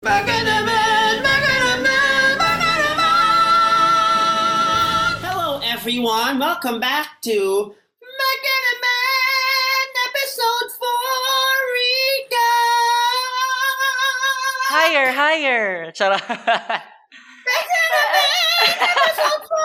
Hello everyone, welcome back to Baka naman, episode 4 recap! Higher, higher! Charot. Baka naman, episode 4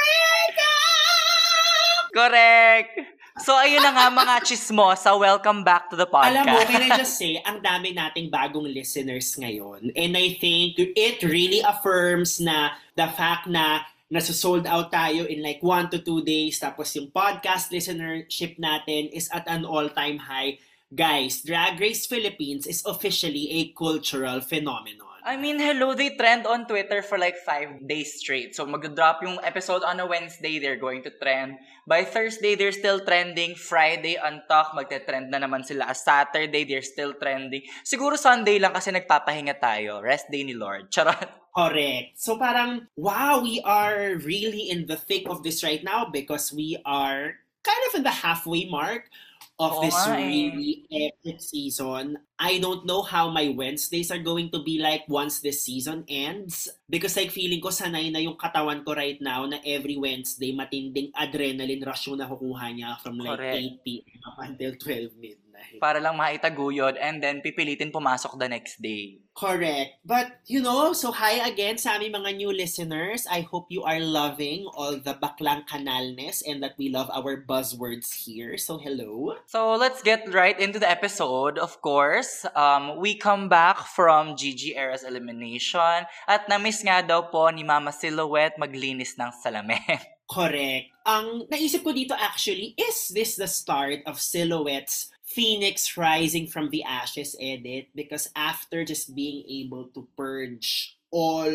recap! Correct! So, ayun na nga mga chismosa. Welcome back to the podcast. Alam mo, can I just say, ang dami nating bagong listeners ngayon. And I think it really affirms na the fact na nasa-sold out tayo in like one to two days. Tapos yung podcast listenership natin is at an all-time high. Guys, Drag Race Philippines is officially a cultural phenomenon. I mean, hello, they trend on Twitter for like five days straight. So, mag-drop yung episode on a Wednesday, they're going to trend. By Thursday, they're still trending. Friday, Untalk, magte-trend na naman sila. Saturday, they're still trending. Siguro Sunday lang kasi nagpapahinga tayo. Rest day ni Lord. Charot. Correct. So parang, wow, we are really in the thick of this right now because we are kind of in the halfway mark of Oo this really epic season. I don't know how my Wednesdays are going to be like once this season ends because like feeling ko sanay na yung katawan ko right now na every Wednesday matinding adrenaline rush yung nakukuha niya from like Correct. 8 p.m. until 12 midnight. Para lang maitaguyod and then pipilitin pumasok the next day. Correct. But, you know, so hi again sa aming mga new listeners. I hope you are loving all the baklang kanalness and that we love our buzzwords here. So, hello. So let's get right into the episode. Of course, um, we come back from Gigi Era's elimination at na-miss nga daw po ni Mama Silhouette maglinis ng salamin. Correct. Ang naisip ko dito actually, is this the start of Silhouette's Phoenix Rising from the Ashes edit? Because after just being able to purge all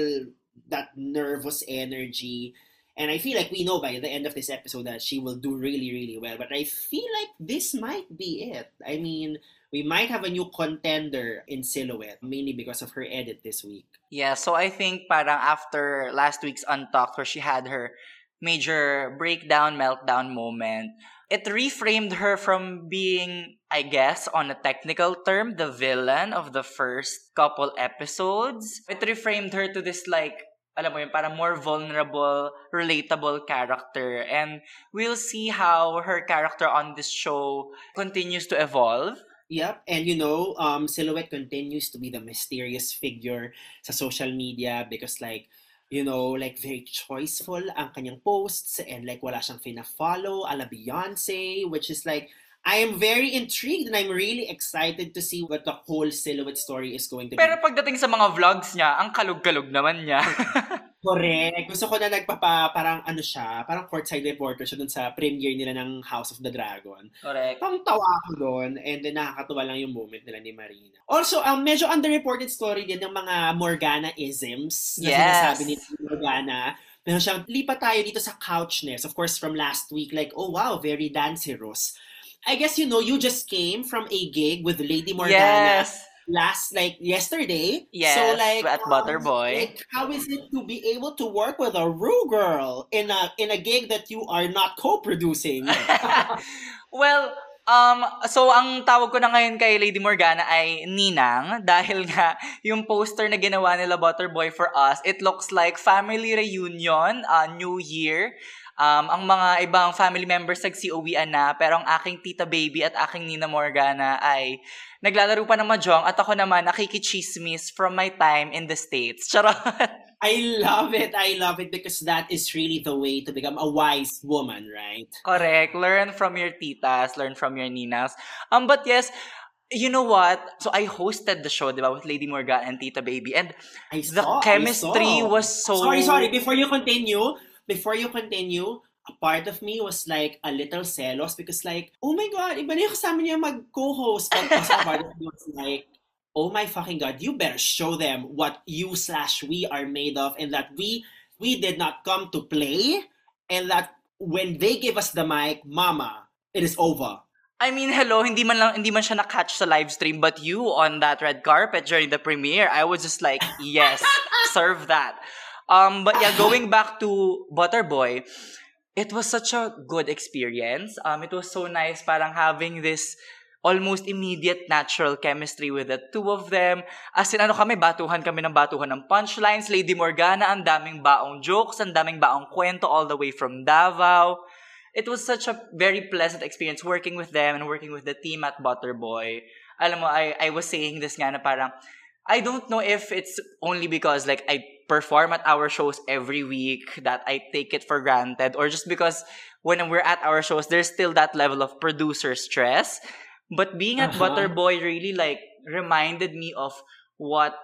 that nervous energy, and I feel like we know by the end of this episode that she will do really, really well. But I feel like this might be it. I mean, we might have a new contender in Silhouette, mainly because of her edit this week. yeah, so I think parang after last week's Untalked where she had her major breakdown, meltdown moment, it reframed her from being, I guess, on a technical term, the villain of the first couple episodes. It reframed her to this like, alam mo yun, parang more vulnerable, relatable character. And we'll see how her character on this show continues to evolve. Yep, and you know, um, Silhouette continues to be the mysterious figure sa social media because like, you know, like very choiceful ang kanyang posts and like wala siyang fina-follow ala Beyonce, which is like, I am very intrigued and I'm really excited to see what the whole Silhouette story is going to Pero be. pagdating sa mga vlogs niya, ang kalug-kalug naman niya. Correct. Gusto ko na nagpapa, parang ano siya, parang courtside reporter siya dun sa premiere nila ng House of the Dragon. Correct. Pang tawa ako doon and then nakakatuwa lang yung moment nila ni Marina. Also, um, medyo underreported story din ng mga Morgana-isms na Yes. sinasabi ni Morgana. Meron siyang, lipat tayo dito sa couchness. Of course, from last week, like, oh wow, very dancerous. I guess, you know, you just came from a gig with Lady Morgana Yes. last, like, yesterday. Yes, so, like, at um, Butterboy. Like, how is it to be able to work with a Rue girl in a in a gig that you are not co-producing? well, um, so ang tawag ko na ngayon kay Lady Morgana ay Ninang dahil nga yung poster na ginawa nila Butterboy for us, it looks like family reunion, uh, New Year. Um, ang mga ibang family members nag-COE na, pero ang aking tita baby at aking Nina Morgana ay naglalaro pa ng mahjong at ako naman nakikichismis from my time in the States. Charot! I love it. I love it because that is really the way to become a wise woman, right? Correct. Learn from your titas, learn from your ninas. Um, but yes, you know what? So I hosted the show, di ba, with Lady Morgan and Tita Baby. And I the saw, chemistry was so... Sorry, sorry. Before you continue, before you continue, a part of me was like a little jealous because like, oh my God, iba na yung kasama niya mag-co-host. But also a part of me was like, oh my fucking God, you better show them what you slash we are made of and that we we did not come to play and that when they give us the mic, mama, it is over. I mean, hello, hindi man lang hindi man siya na-catch sa live stream, but you on that red carpet during the premiere, I was just like, yes, serve that. Um, but yeah, going back to Butterboy, it was such a good experience. Um, it was so nice parang having this almost immediate natural chemistry with the two of them. As in, ano kami, batuhan kami ng batuhan ng punchlines. Lady Morgana, ang daming baong jokes, ang daming baong kwento all the way from Davao. It was such a very pleasant experience working with them and working with the team at Butterboy. Alam mo, I, I was saying this nga na parang, I don't know if it's only because like I perform at our shows every week that I take it for granted or just because when we're at our shows there's still that level of producer stress but being at uh-huh. Butterboy really like reminded me of what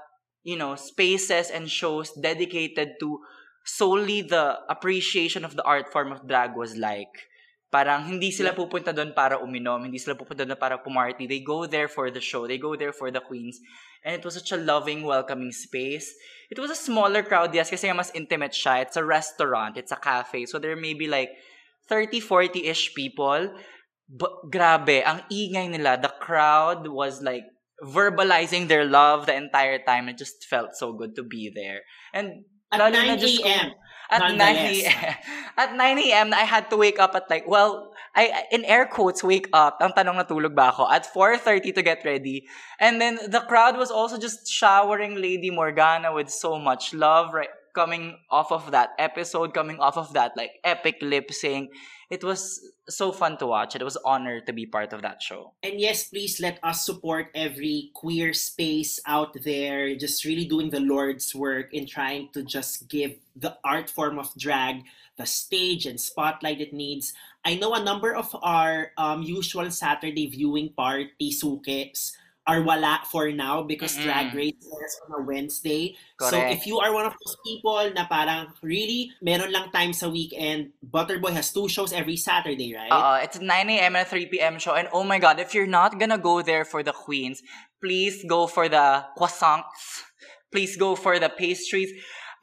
you know spaces and shows dedicated to solely the appreciation of the art form of drag was like. Parang hindi sila yeah. pupunta doon para uminom, hindi sila pupunta doon para pumarty. They go there for the show. They go there for the queens. And it was such a loving, welcoming space. It was a smaller crowd, yes, kasi mas intimate siya. It's a restaurant, it's a cafe. So there may be like 30, 40-ish people. But, grabe, ang ingay nila. The crowd was like verbalizing their love the entire time. It just felt so good to be there. And at 9 a.m. At 9 a.m. At 9 a.m. I had to wake up at like, well, I in air quotes, wake up. Ang tanong natulog ba ako? At 4.30 to get ready. And then the crowd was also just showering Lady Morgana with so much love, right? Coming off of that episode, coming off of that like epic lip sync it was so fun to watch. It was honor to be part of that show. And yes, please let us support every queer space out there, just really doing the Lord's work in trying to just give the art form of drag the stage and spotlight it needs. I know a number of our um, usual Saturday viewing party sukets are wala for now because Mm-mm. Drag Race is on a Wednesday. Correct. So if you are one of those people na parang really meron lang time sa weekend, Butterboy has two shows every Saturday, right? Uh, it's 9 a.m. and 3 p.m. show. And oh my God, if you're not gonna go there for the queens, please go for the croissants. Please go for the pastries.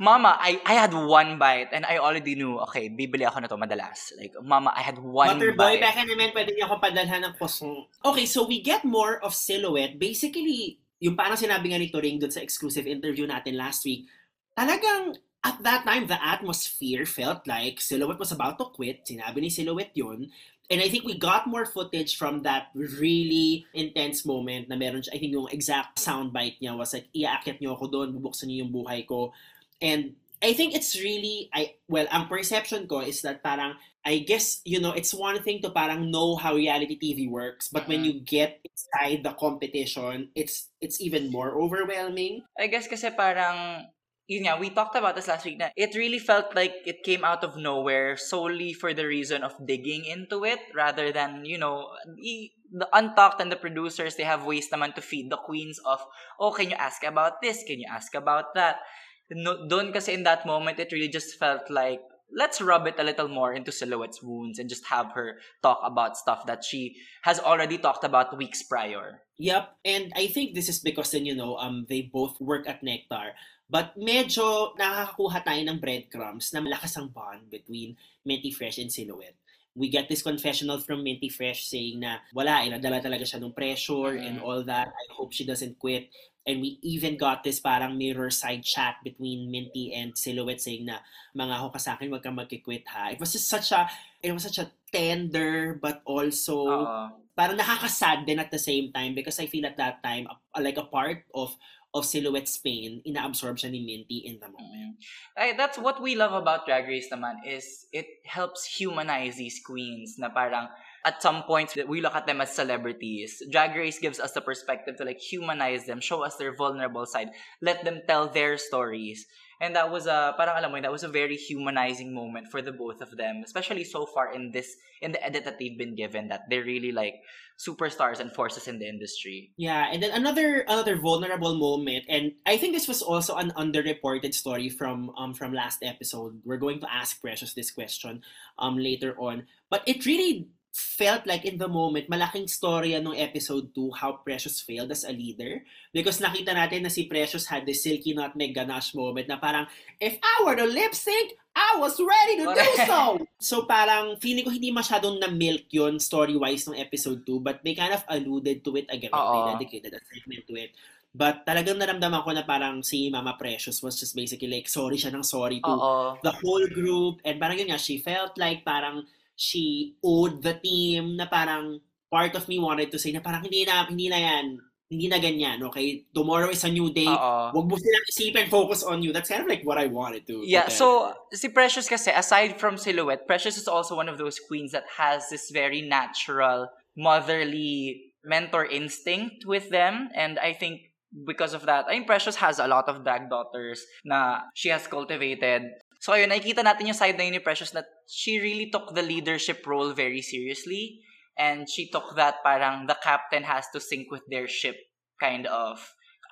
Mama, I, I had one bite and I already knew, okay, bibili ako na to madalas. Like, Mama, I had one Butter bite. Boy, baka naman pwede niyo ako padalhan ng croissant. Okay, so we get more of silhouette. Basically, yung parang sinabi nga ni Turing doon sa exclusive interview natin last week, talagang at that time, the atmosphere felt like Silhouette was about to quit. Sinabi ni Silhouette yun. And I think we got more footage from that really intense moment na meron siya. I think yung exact soundbite niya was like, iaakyat niyo ako doon, bubuksan niyo yung buhay ko. And I think it's really I well, ang perception ko is that parang I guess you know it's one thing to parang know how reality TV works, but when mm-hmm. you get inside the competition, it's it's even more overwhelming. I guess kasi parang yun nga, we talked about this last week na it really felt like it came out of nowhere solely for the reason of digging into it rather than, you know, the, the Untalked and the producers, they have ways naman to feed the queens of, oh, can you ask about this? Can you ask about that? No, doon kasi in that moment, it really just felt like, let's rub it a little more into Silhouette's wounds and just have her talk about stuff that she has already talked about weeks prior. Yep, and I think this is because then, you know, um, they both work at Nectar. But medyo nakakakuha tayo ng breadcrumbs na malakas ang bond between Minty Fresh and Silhouette. We get this confessional from Minty Fresh saying na wala, inadala talaga siya ng pressure mm-hmm. and all that. I hope she doesn't quit. And we even got this parang mirror side chat between Minty and Silhouette saying na mga ho ka sa akin, wag kang magkikwit ha. It was just such a, it was such a tender but also uh, parang nakakasad din at the same time because I feel at that time like a part of of Silhouette's pain, inaabsorb siya ni Minty in the moment. Mm. that's what we love about Drag Race naman is it helps humanize these queens na parang at some points we look at them as celebrities. Drag Race gives us the perspective to like humanize them, show us their vulnerable side, let them tell their stories. And that was a parang alam mo that was a very humanizing moment for the both of them, especially so far in this in the edit that they've been given that they're really like superstars and forces in the industry. Yeah, and then another another vulnerable moment, and I think this was also an underreported story from um from last episode. We're going to ask Precious this question um later on, but it really felt like in the moment, malaking story nung episode 2 how Precious failed as a leader. Because nakita natin na si Precious had this silky nutmeg ganache moment na parang, if I were to lip sync, I was ready to do so! so parang, feeling ko hindi masyadong na-milk yun story-wise ng episode 2, but they kind of alluded to it again. Uh-oh. They dedicated a segment to it. But talagang naramdaman ko na parang si Mama Precious was just basically like, sorry siya ng sorry to Uh-oh. the whole group. And parang yun nga, she felt like parang she owed the team na parang part of me wanted to say na parang hindi na, hindi na yan, hindi na ganyan, okay? Tomorrow is a new day. Oo. Huwag mo silang isipin, focus on you. That's kind of like what I wanted to. Yeah, so si Precious kasi, aside from silhouette, Precious is also one of those queens that has this very natural, motherly mentor instinct with them. And I think because of that, I think Precious has a lot of drag daughters na she has cultivated. So ayun, nakikita natin yung side na yun ni Precious that she really took the leadership role very seriously. And she took that parang the captain has to sync with their ship kind of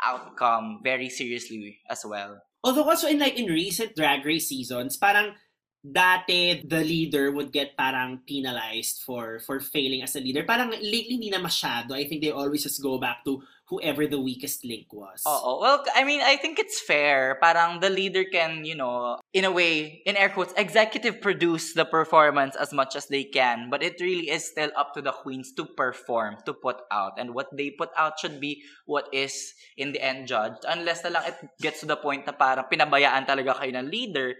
outcome very seriously as well. Although also in like in recent drag race seasons, parang dati the leader would get parang penalized for for failing as a leader. Parang lately hindi na masyado. I think they always just go back to whoever the weakest link was. Oo. Well, I mean, I think it's fair. Parang the leader can, you know, in a way, in air quotes, executive produce the performance as much as they can. But it really is still up to the queens to perform, to put out. And what they put out should be what is in the end judged. Unless na lang it gets to the point na parang pinabayaan talaga kayo ng leader,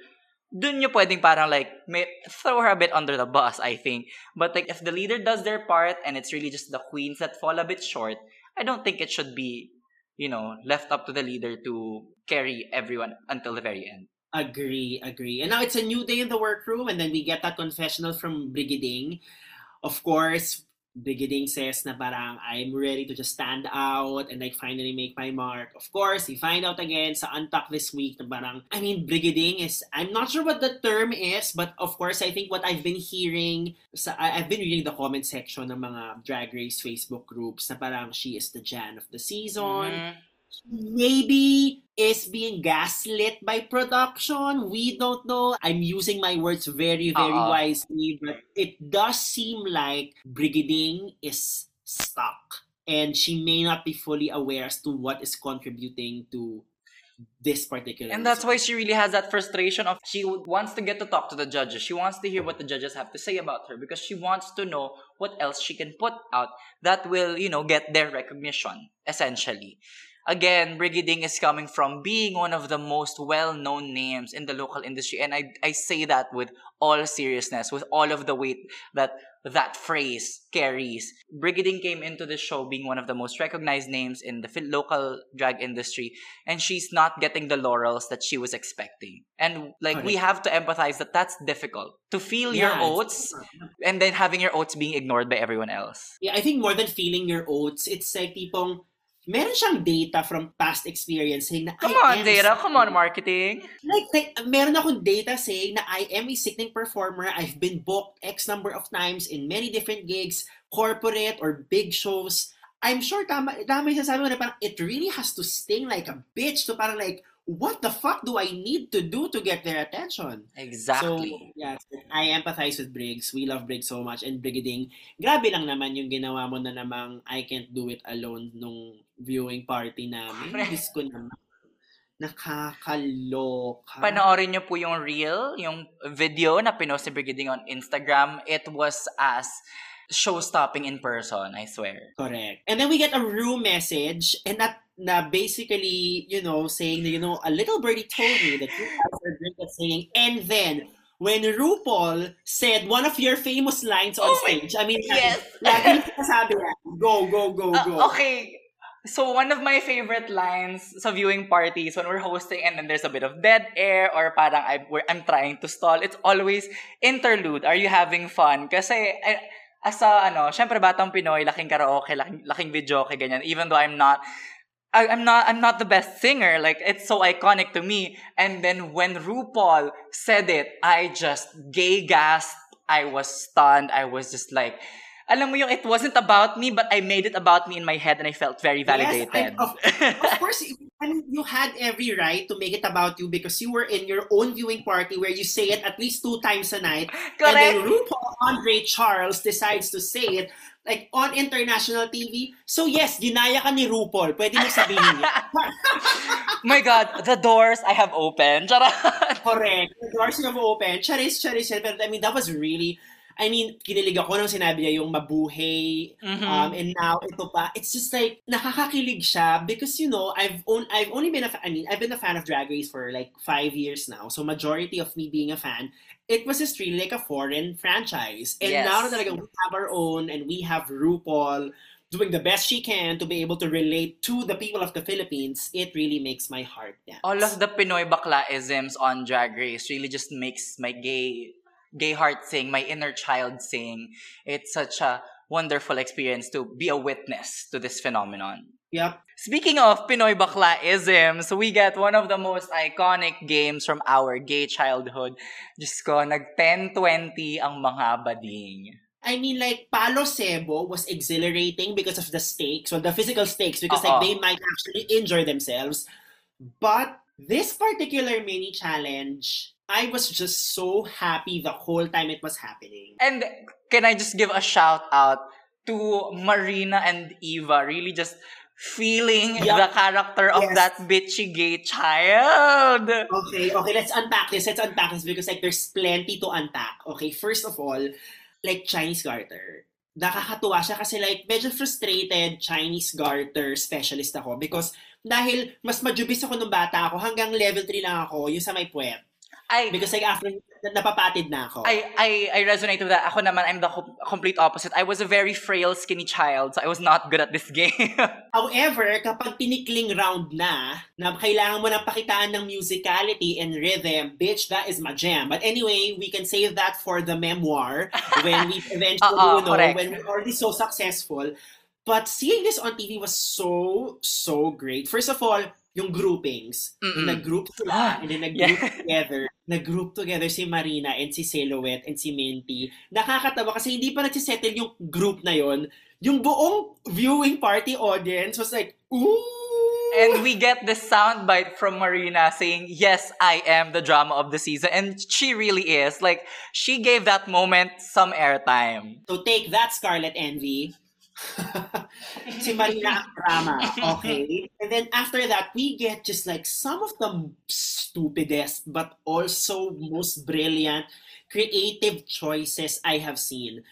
dun nyo pwedeng parang like, may, throw her a bit under the bus, I think. But like, if the leader does their part and it's really just the queens that fall a bit short, I don't think it should be, you know, left up to the leader to carry everyone until the very end. Agree, agree. And now it's a new day in the workroom, and then we get that confessional from Brigading. Of course, Brigading says na parang I'm ready to just stand out and like finally make my mark. Of course, we find out again sa Untuck this week na parang, I mean, Brigading is, I'm not sure what the term is, but of course, I think what I've been hearing, sa, I've been reading the comment section ng mga Drag Race Facebook groups na parang she is the Jan of the season Mm, maybe is being gaslit by production. We don't know. I'm using my words very, very Oo. wisely, but it does seem like Brigading is stuck. And she may not be fully aware as to what is contributing to this particular And that's why she really has that frustration of she wants to get to talk to the judges. She wants to hear what the judges have to say about her because she wants to know what else she can put out that will, you know, get their recognition, essentially. Again, Brigading is coming from being one of the most well-known names in the local industry. And I, I say that with all seriousness, with all of the weight that that phrase carries. Brigading came into the show being one of the most recognized names in the local drag industry and she's not getting the laurels that she was expecting. And like we have to empathize that that's difficult to feel your oats and then having your oats being ignored by everyone else. Yeah, I think more than feeling your oats, it's like tipong, meron siyang data from past experience saying na Come I on, am Data. Come on, marketing. Like, like, meron akong data saying na I am a sickening performer. I've been booked X number of times in many different gigs, corporate or big shows. I'm sure tama, tama yung sasabi mo na parang it really has to sting like a bitch to parang like, what the fuck do I need to do to get their attention? Exactly. So, yeah, I empathize with Briggs. We love Briggs so much. And Brigading, grabe lang naman yung ginawa mo na namang I can't do it alone nung viewing party namin. Diyos ko naman. Nakakaloka. Panoorin niyo po yung reel, yung video na pinost ni Brigading on Instagram. It was as show-stopping in person, I swear. Correct. And then we get a room message and that na basically, you know, saying you know, a little birdie told me that you guys are great at singing. And then, when RuPaul said one of your famous lines on Oh stage, I mean, Yes. lagi sabi niya, go, go, go, Uh, go. okay. So one of my favorite lines sa viewing parties when we're hosting and then there's a bit of dead air or parang I, I'm trying to stall, it's always interlude. Are you having fun? Kasi I, as a, ano, syempre batang Pinoy, laking karaoke, laking, laking video, ganyan. Even though I'm not, I, I'm not, I'm not the best singer. Like, it's so iconic to me. And then when RuPaul said it, I just gay gasped. I was stunned. I was just like, alam mo yung, it wasn't about me, but I made it about me in my head and I felt very validated. Yes, I- of, of course, you had every right to make it about you because you were in your own viewing party where you say it at least two times a night. Correct. And then RuPaul Andre Charles decides to say it like on international TV. So yes, ginaya ka ni RuPaul. Pwede mo sabihin niya. My God, the doors I have opened. Correct. The doors you have opened. Charis, charis, charis. But I mean, that was really, I mean, kinilig ako nung sinabi niya yung mabuhay, Mhm. um, and now ito pa. It's just like, nakakakilig siya because, you know, I've, on, I've only been a fa- I mean, I've been a fan of Drag Race for like five years now. So majority of me being a fan, it was just really like a foreign franchise. And Yes. now talaga we have our own and we have RuPaul doing the best she can to be able to relate to the people of the Philippines, it really makes my heart dance. all of the Pinoy baklaisms on Drag Race really just makes my gay gay heart sing, my inner child sing. It's such a wonderful experience to be a witness to this phenomenon. Yep. Speaking of Pinoy baklaisms, we get one of the most iconic games from our gay childhood. Diyos ko, nag 10-20 ang mga bading. I mean, like, Palo Sebo was exhilarating because of the stakes, or the physical stakes, because Oo. like they might actually injure themselves. But this particular mini challenge, I was just so happy the whole time it was happening. And can I just give a shout out to Marina and Eva really just feeling Yup. the character of Yes. that bitchy gay child. Okay, okay, let's unpack this. Let's unpack this because like there's plenty to unpack. Okay, first of all, like Chinese garter. Nakakatuwa siya kasi like medyo frustrated Chinese garter specialist ako because dahil mas majubis ako nung bata ako hanggang level 3 lang ako yung sa may puwet. I Because like after na- napapatid na ako. I, I I resonate with that. Ako naman, I'm the com- complete opposite. I was a very frail, skinny child, so I was not good at this game. However, kapag tinikling round na, na kailangan mo nang pakitaan ng musicality and rhythm, bitch, that is my jam. But anyway, we can save that for the memoir when we eventually, you know, correct. when we're already so successful. But seeing this on TV was so, so great. First of all, yung groupings. Mm-mm. Nag-group sila and then nag-group together. Nag-group together si Marina and si Silhouette and si Minty. Nakakatawa kasi hindi pa nagsisettle yung group na yon. Yung buong viewing party audience was like, ooh! and we get this soundbite from Marina saying, Yes, I am the drama of the season. And she really is. Like, she gave that moment some airtime. So take that, Scarlet Envy. si Marina ang drama. Okay? And then after that, we get just like some of the stupidest but also most brilliant creative choices I have seen.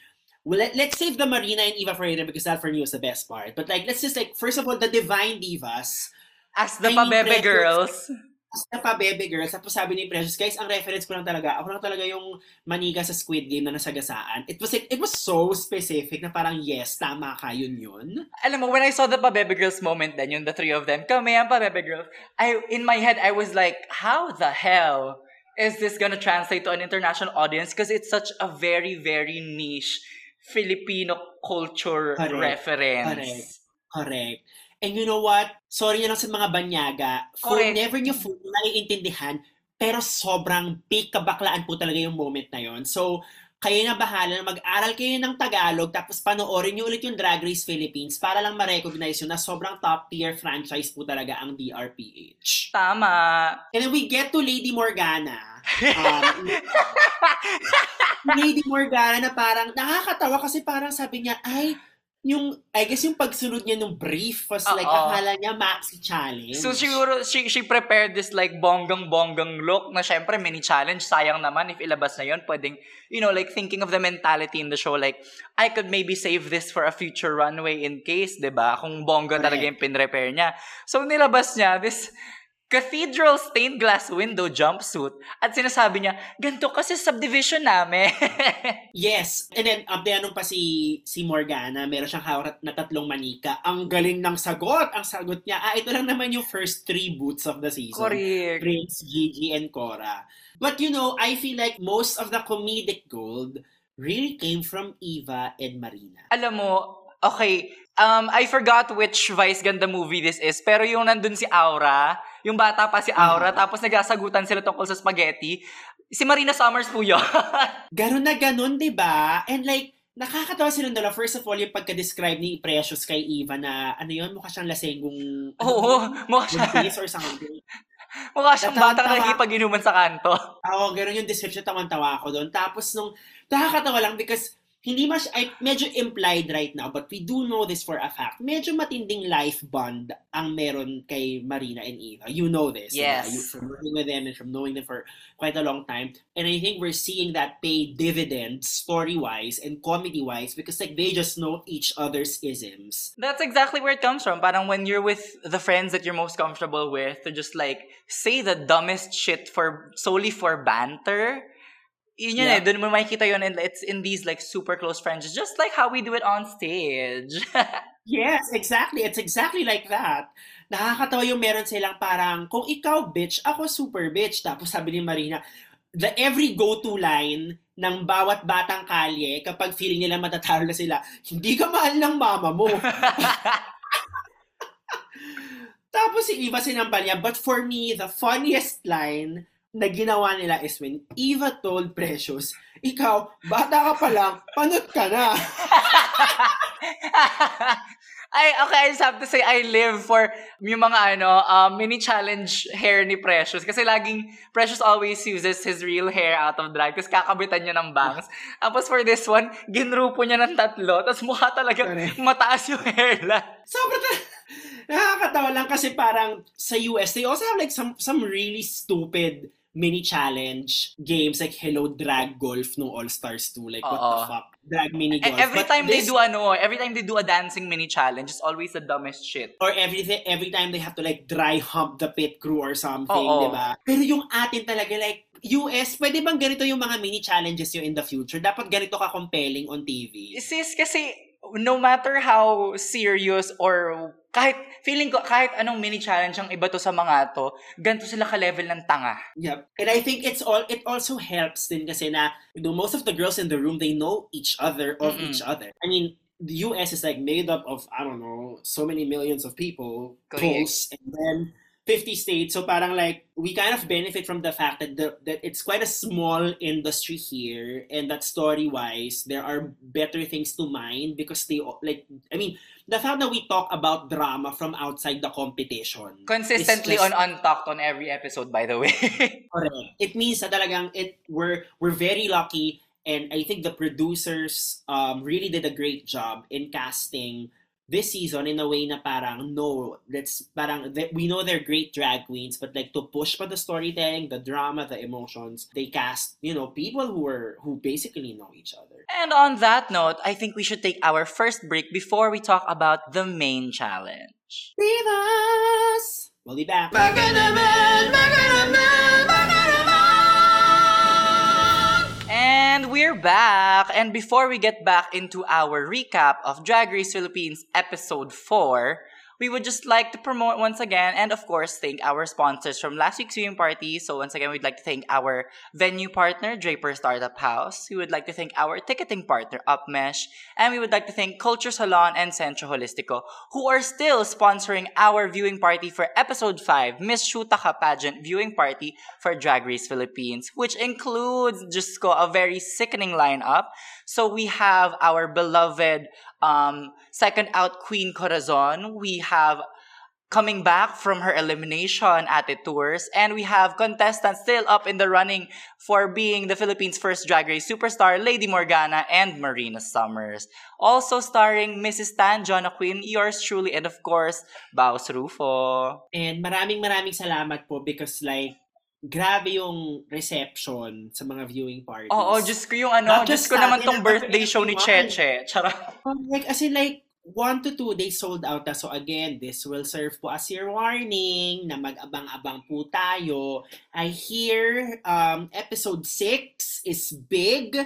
Well, let, let's save the Marina and Eva for later because that for me was the best part. But like, let's just like, first of all, the Divine Divas. As the Pabebe girls. Basta pa, Bebe Girls. Tapos sabi ni Precious, guys, ang reference ko lang talaga, ako lang talaga yung maniga sa Squid Game na nasagasaan. It was it was so specific na parang, yes, tama ka, yun yun. Alam mo, when I saw the Pabebe girls moment then, yung the three of them, kami ang Pabebe girls, I, in my head, I was like, how the hell is this gonna translate to an international audience? Because it's such a very, very niche Filipino culture Correct. reference. Correct. Correct. And you know what? Sorry na lang sa mga banyaga. For Correct. never nyo full naiintindihan, pero sobrang big kabaklaan po talaga yung moment na yon. So, kayo na bahala na mag-aral kayo ng Tagalog tapos panoorin nyo ulit yung Drag Race Philippines para lang ma-recognize yun na sobrang top tier franchise po talaga ang DRPH. Tama. And then we get to Lady Morgana. Um, Lady Morgana na parang nakakatawa kasi parang sabi niya, ay, yung, I guess yung pagsunod niya nung brief was like, Oo. akala niya maxi challenge. So siguro she she prepared this like bonggang-bonggang look na syempre mini challenge sayang naman if ilabas na yon pwedeng you know like thinking of the mentality in the show like I could maybe save this for a future runway in case 'di ba kung bongga talaga yung pin-repair niya. So nilabas niya this cathedral stained glass window jumpsuit at sinasabi niya ganito kasi subdivision namin. Yes. And then, um, tinanong pa si, si Morgana, meron siyang hawak na tatlong manika. Ang galing ng sagot. Ang sagot niya, ah, ito lang naman yung first three boots of the season. Correct. Prince, Gigi, and Cora. But you know, I feel like most of the comedic gold really came from Eva and Marina. Alam mo, okay, um, I forgot which Vice Ganda movie this is, pero yung nandun si Aura, yung bata pa si Aura, tapos nagsasagutan sila tungkol sa spaghetti, si Marina Summers po yun. Ganon na ganon, di ba? And like, nakakatawa silang dalawa. First of all, yung pagka-describe ni Precious kay Eva na, ano yun, mukha siyang lasengong, Oo, mukha siya, or something. mukha siyang batang nakikipag-inuman sa kanto. Oo, ganon yung description, tawan-tawa ako doon. Tapos nung, nakakatawa lang because hindi mas, ay, medyo implied right now, but we do know this for a fact. Medyo matinding life bond ang meron kay Marina and Eva. You know this. Yes. diba? You, from working with them and from knowing them for quite a long time. And I think we're seeing that pay dividends story-wise and comedy-wise because like they just know each other's isms. That's exactly where it comes from. Parang when you're with the friends that you're most comfortable with, to just like say the dumbest shit for solely for banter. Yun yun Yeah. eh. Doon mo makikita yun and it's in these like super close friends. Just like how we do it on stage. Yes, exactly. It's exactly like that. Nakakatawa yung meron silang parang, kung ikaw bitch, ako super bitch. Tapos sabi ni Marina, the every go-to line ng bawat batang kalye kapag feeling nila matatalo na sila, hindi ka mahal ng mama mo. Tapos si Eva sinampal niya, but for me, the funniest line na ginawa nila is when Eva told Precious, ikaw, bata ka pa lang, panot ka na. I, okay, I just have to say, I live for yung mga ano, um, mini challenge hair ni Precious. Kasi laging, Precious always uses his real hair out of drag. Tapos kakabitan niya ng bangs. Tapos for this one, ginrupo niya ng tatlo. Tapos mukha talaga mataas yung hairline. Sobrang ta- nakakatawa lang kasi parang sa US, they also have like some some really stupid mini challenge games like Hello Drag Golf no All Stars 2. Like, what the fuck? Drag mini E- golf. Every But time they this- do ano, every time they do a dancing mini challenge, it's always the dumbest shit. or every every time they have to like dry hump the pit crew or something, di ba? Pero yung atin talaga like US, pwede bang ganito yung mga mini challenges yun in the future? Dapat ganito ka compelling on TV. Sis, kasi no matter how serious or kahit, feeling ko, kahit anong mini challenge ang iba to sa mga to, ganito sila ka-level ng tanga. Yep. And I think it's all it also helps din kasi na you know, most of the girls in the room they know each other of Mm-mm. each other. I mean, the US is like made up of I don't know, so many millions of people, polls, and then 50 states. So parang like we kind of benefit from the fact that the, that it's quite a small industry here and that story-wise there are better things to mine because they like I mean, the fact that we talk about drama from outside the competition. Consistently just- on Untalked on every episode, by the way. Correct. It means that talagang it we're we're very lucky and I think the producers um really did a great job in casting this season in a way na parang no, let's parang th- we know they're great drag queens but like to push for the storytelling, the drama, the emotions, they cast, you know, people who are who basically know each other. and on that note, I think we should take our first break before we talk about the main challenge. Divas! We'll be back. And we're back. And before we get back into our recap of Drag Race Philippines episode 4, we would just like to promote once again and of course thank our sponsors from last week's viewing party. So once again, we'd like to thank our venue partner, Draper Startup House. We would like to thank our ticketing partner, Upmesh. And we would like to thank Culture Salon and Centro Holistico, who are still sponsoring our viewing party for episode 5, Miss Shutaka Pageant viewing party for Drag Race Philippines, which includes just a very sickening lineup. So we have our beloved um, second out Queen Corazon. We have coming back from her elimination at the tours, and we have contestants still up in the running for being the Philippines' first Drag Race superstar, Lady Morgana and Marina Summers. Also starring Mrs. Tan, Jonna Quinn, yours truly, and of course, Baus Rufo. And maraming maraming salamat po because like grabe yung reception sa mga viewing parties. Oo, oh, just ko yung ano, just ko naman tong birthday show ni. Cheche. Charot. Um, like, as in like, one to two days sold out na. So again, this will serve po as your warning na mag-abang-abang po tayo. I hear um, episode 6 is big.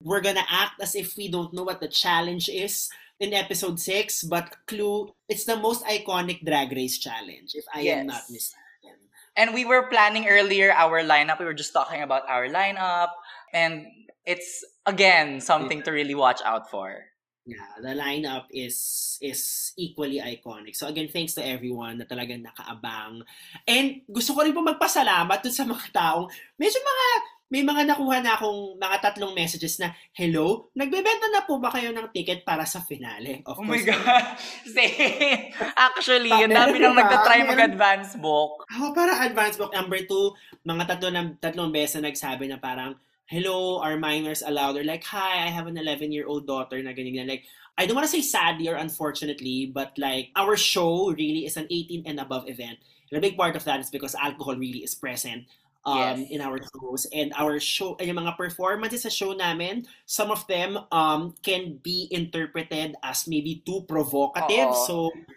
We're gonna act as if we don't know what the challenge is in episode 6, but clue, it's the most iconic drag race challenge, if I Yes. am not mistaken. And we were planning earlier our lineup. We were just talking about our lineup. And it's, again, something to really watch out for. Yeah, the lineup is is equally iconic. So again, thanks to everyone na talagang nakaabang. And gusto ko rin po magpasalamat dun sa mga taong medyo mga may mga nakuha na akong mga tatlong messages na, Hello, nagbebenta na po ba kayo ng ticket para sa finale? Of Oh my course, God. Same. Actually, Pa- ang dami nang nagtatry mag-advance book. Ako para advance book number two, mga tatlo ng tatlong beses na nagsabi na parang hello, our minors allowed? They're like, hi, I have an 11-year-old daughter na ganyan. Like, I don't want to say sadly or unfortunately, but like, our show really is an 18 and above event. And a big part of that is because alcohol really is present um, Yes. in our shows. And our show, yung mga performances sa show namin, some of them um, can be interpreted as maybe too provocative. Oo. So,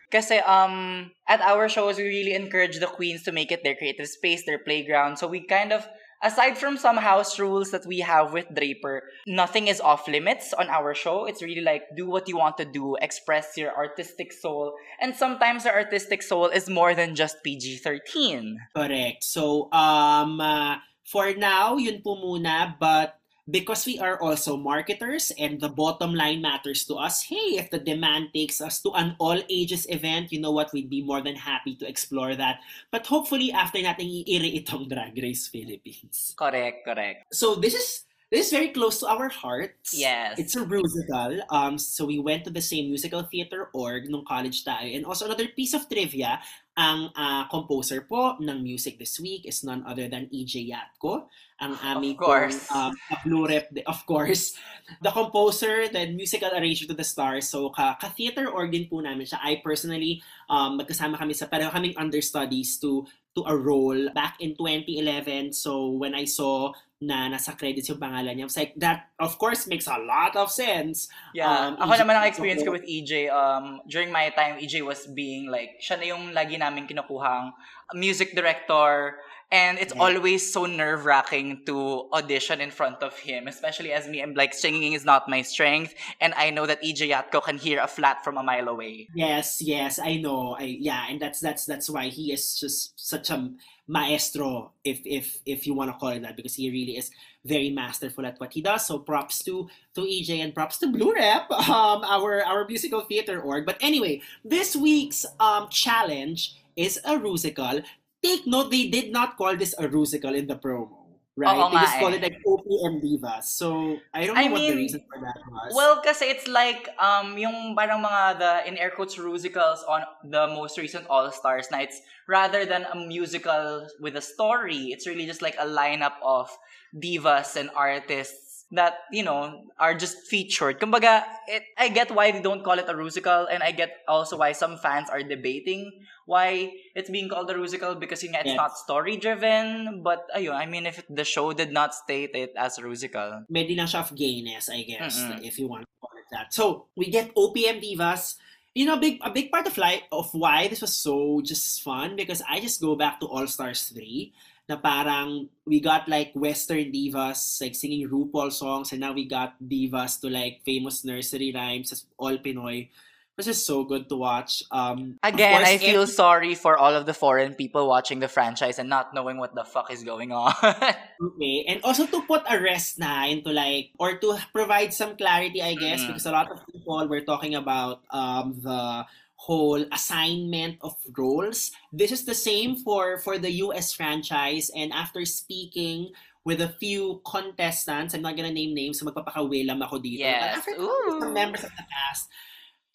Kasi um at our shows we really encourage the queens to make it their creative space, their playground. So we kind of aside from some house rules that we have with Draper, nothing is off limits on our show. It's really like do what you want to do, express your artistic soul. And sometimes our artistic soul is more than just PG-13. Correct. So, um, uh, for now, yun po muna. But because we are also marketers and the bottom line matters to us, hey, if the demand takes us to an all ages event, you know what, we'd be more than happy to explore that. But hopefully, after nating iiri itong Drag Race Philippines. Correct, correct. So, this is this is very close to our hearts. Yes. It's a musical. Um, so we went to the same musical theater org nung college tayo. And also another piece of trivia, ang ah, composer po ng music this week is none other than EJ Yatko. Ang aming course. um, blue rep, of course. The composer, the musical arranger to the stars. So ka, ka-theater org din po namin siya. I personally, um, magkasama kami sa, pareho kaming understudies to to a role back in 2011. So when I saw na nasa credits yung pangalan niya, I was like, that of course makes a lot of sense. Yeah. Um, ako EJ naman ang experience ko with EJ, um, during my time, EJ was being like, siya na yung lagi namin kinukuhang music director. And it's Yeah. always so nerve-wracking to audition in front of him, especially as me, I'm like, singing is not my strength. And I know that EJ Yatko can hear a flat from a mile away. Yes, yes, I know. I yeah, and that's that's that's why he is just such a maestro, if if if you want to call it that, because he really is very masterful at what he does. So props to to EJ and props to Blue Rep, um, our our musical theater org. But anyway, this week's um challenge is a musical. Take note, they did not call this a musical in the promo. Right? Oo they just call eh. it like OPM Divas. So, I don't know I what the mean, reason for that was. Well, kasi it's like, um, yung parang mga, the, in air quotes, musicals on the most recent All-Stars nights, rather than a musical with a story, it's really just like a lineup of divas and artists that, you know, are just featured. Kumbaga, it, I get why they don't call it a musical, and I get also why some fans are debating why it's being called a musical because yun it's Yes. not story-driven, but ayun, I mean, if the show did not state it as a musical. Medyo siya of gayness, I guess, Mm-mm. if you want to call it that. So, we get OPM divas. You know, a big a big part of like of why this was so just fun because I just go back to All Stars 3 na parang we got like Western divas like singing RuPaul songs and now we got divas to like famous nursery rhymes as all Pinoy. It was just so good to watch. Um, Again, course, I feel every- sorry for all of the foreign people watching the franchise and not knowing what the fuck is going on. Okay, and also to put a rest na into like, or to provide some clarity, I guess, Mhm. because a lot of people were talking about um, the whole assignment of roles. This is the same for for the US franchise, and after speaking with a few contestants, I'm not gonna name names, so magpapakawilam ako dito. But yes. after with some Ooh. members of the cast,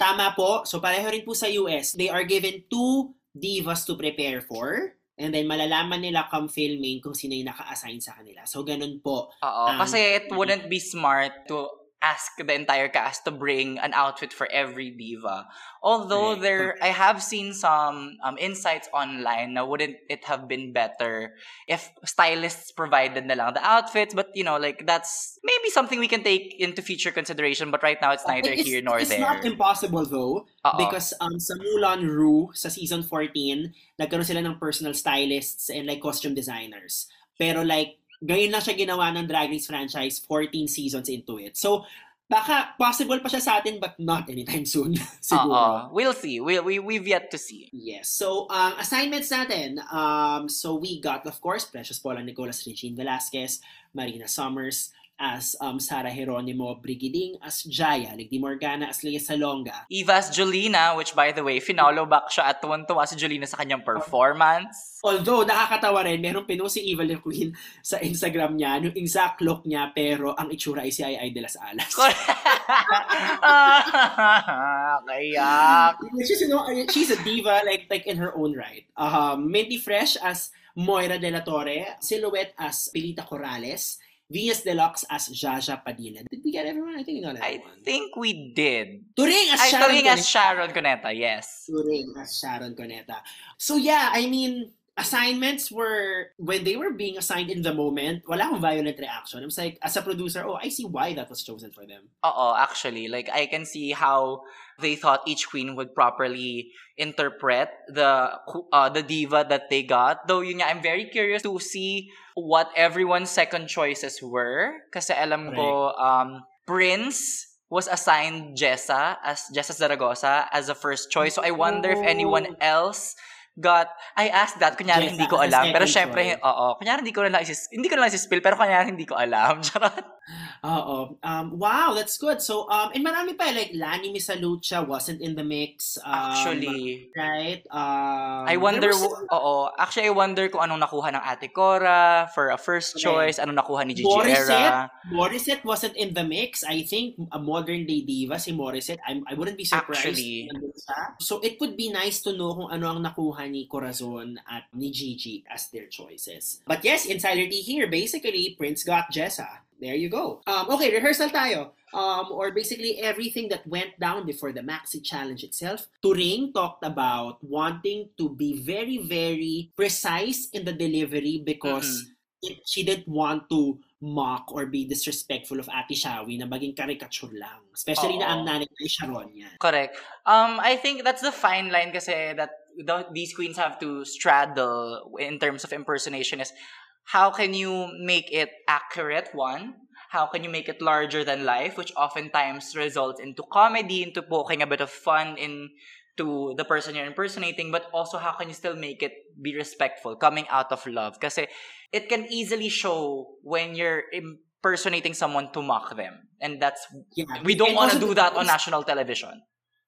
tama po, so pareho rin po sa US, they are given two divas to prepare for. And then malalaman nila come filming kung sino yung naka-assign sa kanila. So ganun po. Oo, Um, kasi it wouldn't be smart to ask the entire cast to bring an outfit for every diva. Although Correct, there, I have seen some um, insights online na wouldn't it have been better if stylists provided na lang the outfits, but you know, like that's maybe something we can take into future consideration, but right now it's neither it's, here nor it's there. It's not impossible though. Oo. Because um, sa Mulan Ru, sa season 14, nagkaroon sila ng personal stylists and like costume designers. Pero like, ngayon lang siya ginawa ng Drag Race franchise 14 seasons into it. So, baka possible pa siya sa atin but not anytime soon. siguro. Oo. We'll see. We, we, we've yet to see. Yes. So, ang assignments natin, um, so we got, of course, Precious Paula Nicolas Regine Velasquez, Marina Summers as um, Sara Geronimo Brigiding, as Jaya, Ligdi Morgana, as Lea Salonga. Eva's Jolina, which by the way, finalo back siya at tuwan-tuwa si Jolina sa kanyang performance. Although, nakakatawa rin, meron pinost si Eva Le Queen sa Instagram niya, yung exact look niya, pero ang itsura ay si Ay Ay de las Alas. Kaya. she's, you know, she's a diva like like in her own right. Um, Minty Fresh as Moira De La Torre, Silhouette as Pilita Corrales, Venus Deluxe as Jaja Padilla. Did we get everyone? I think we got I think we did. Turing as Sharon Turing Cuneta. as Sharon Cuneta, yes. Turing as Sharon Cuneta. So yeah, I mean, assignments were, when they were being assigned in the moment, wala akong violent reaction. I was like, as a producer, oh, I see why that was chosen for them. Oo, actually. Like, I can see how they thought each queen would properly interpret the uh, the diva that they got. Though, yun nga, I'm very curious to see what everyone's second choices were. Kasi alam ko, um, Prince was assigned Jessa as Jessa Zaragoza as a first choice. So, I wonder if anyone else got I asked that kunyari Jessa hindi ko as a alam pero syempre oo kunyari hindi ko na lang isis, hindi ko na lang spill pero kunyari hindi ko alam charot Oo. Um, wow, that's good. So, um, and marami pa, like, Lani Misalucha wasn't in the mix. Um, actually Right? Um, I wonder, was- oo. Actually, I wonder kung anong nakuha ng Ate Cora for a first Okay. choice, anong nakuha ni Gigi Morissette? Era. Morissette wasn't in the mix. I think a modern day diva si Morissette. I'm, I wouldn't be surprised. Actually. So it would be nice to know kung ano ang nakuha ni Corazon at ni Gigi as their choices. But yes, insiderity here. Basically, Prince got Jessa. There you go. Um, okay, rehearsal tayo. Um, or basically everything that went down before the Maxi Challenge itself. Turing talked about wanting to be very, very precise in the delivery because it, she didn't want to mock or be disrespectful of Ate Shawi na maging caricature lang. Especially na Oo. ang nanay ay Sharon yan. Correct. Um, I think that's the fine line kasi that the, these queens have to straddle in terms of impersonation is how can you make it accurate, one? How can you make it larger than life, which oftentimes results into comedy, into poking a bit of fun into the person you're impersonating, but also how can you still make it be respectful, coming out of love? because it can easily show when you're impersonating someone to mock them. And that's, Yeah. we don't want to do that on national television.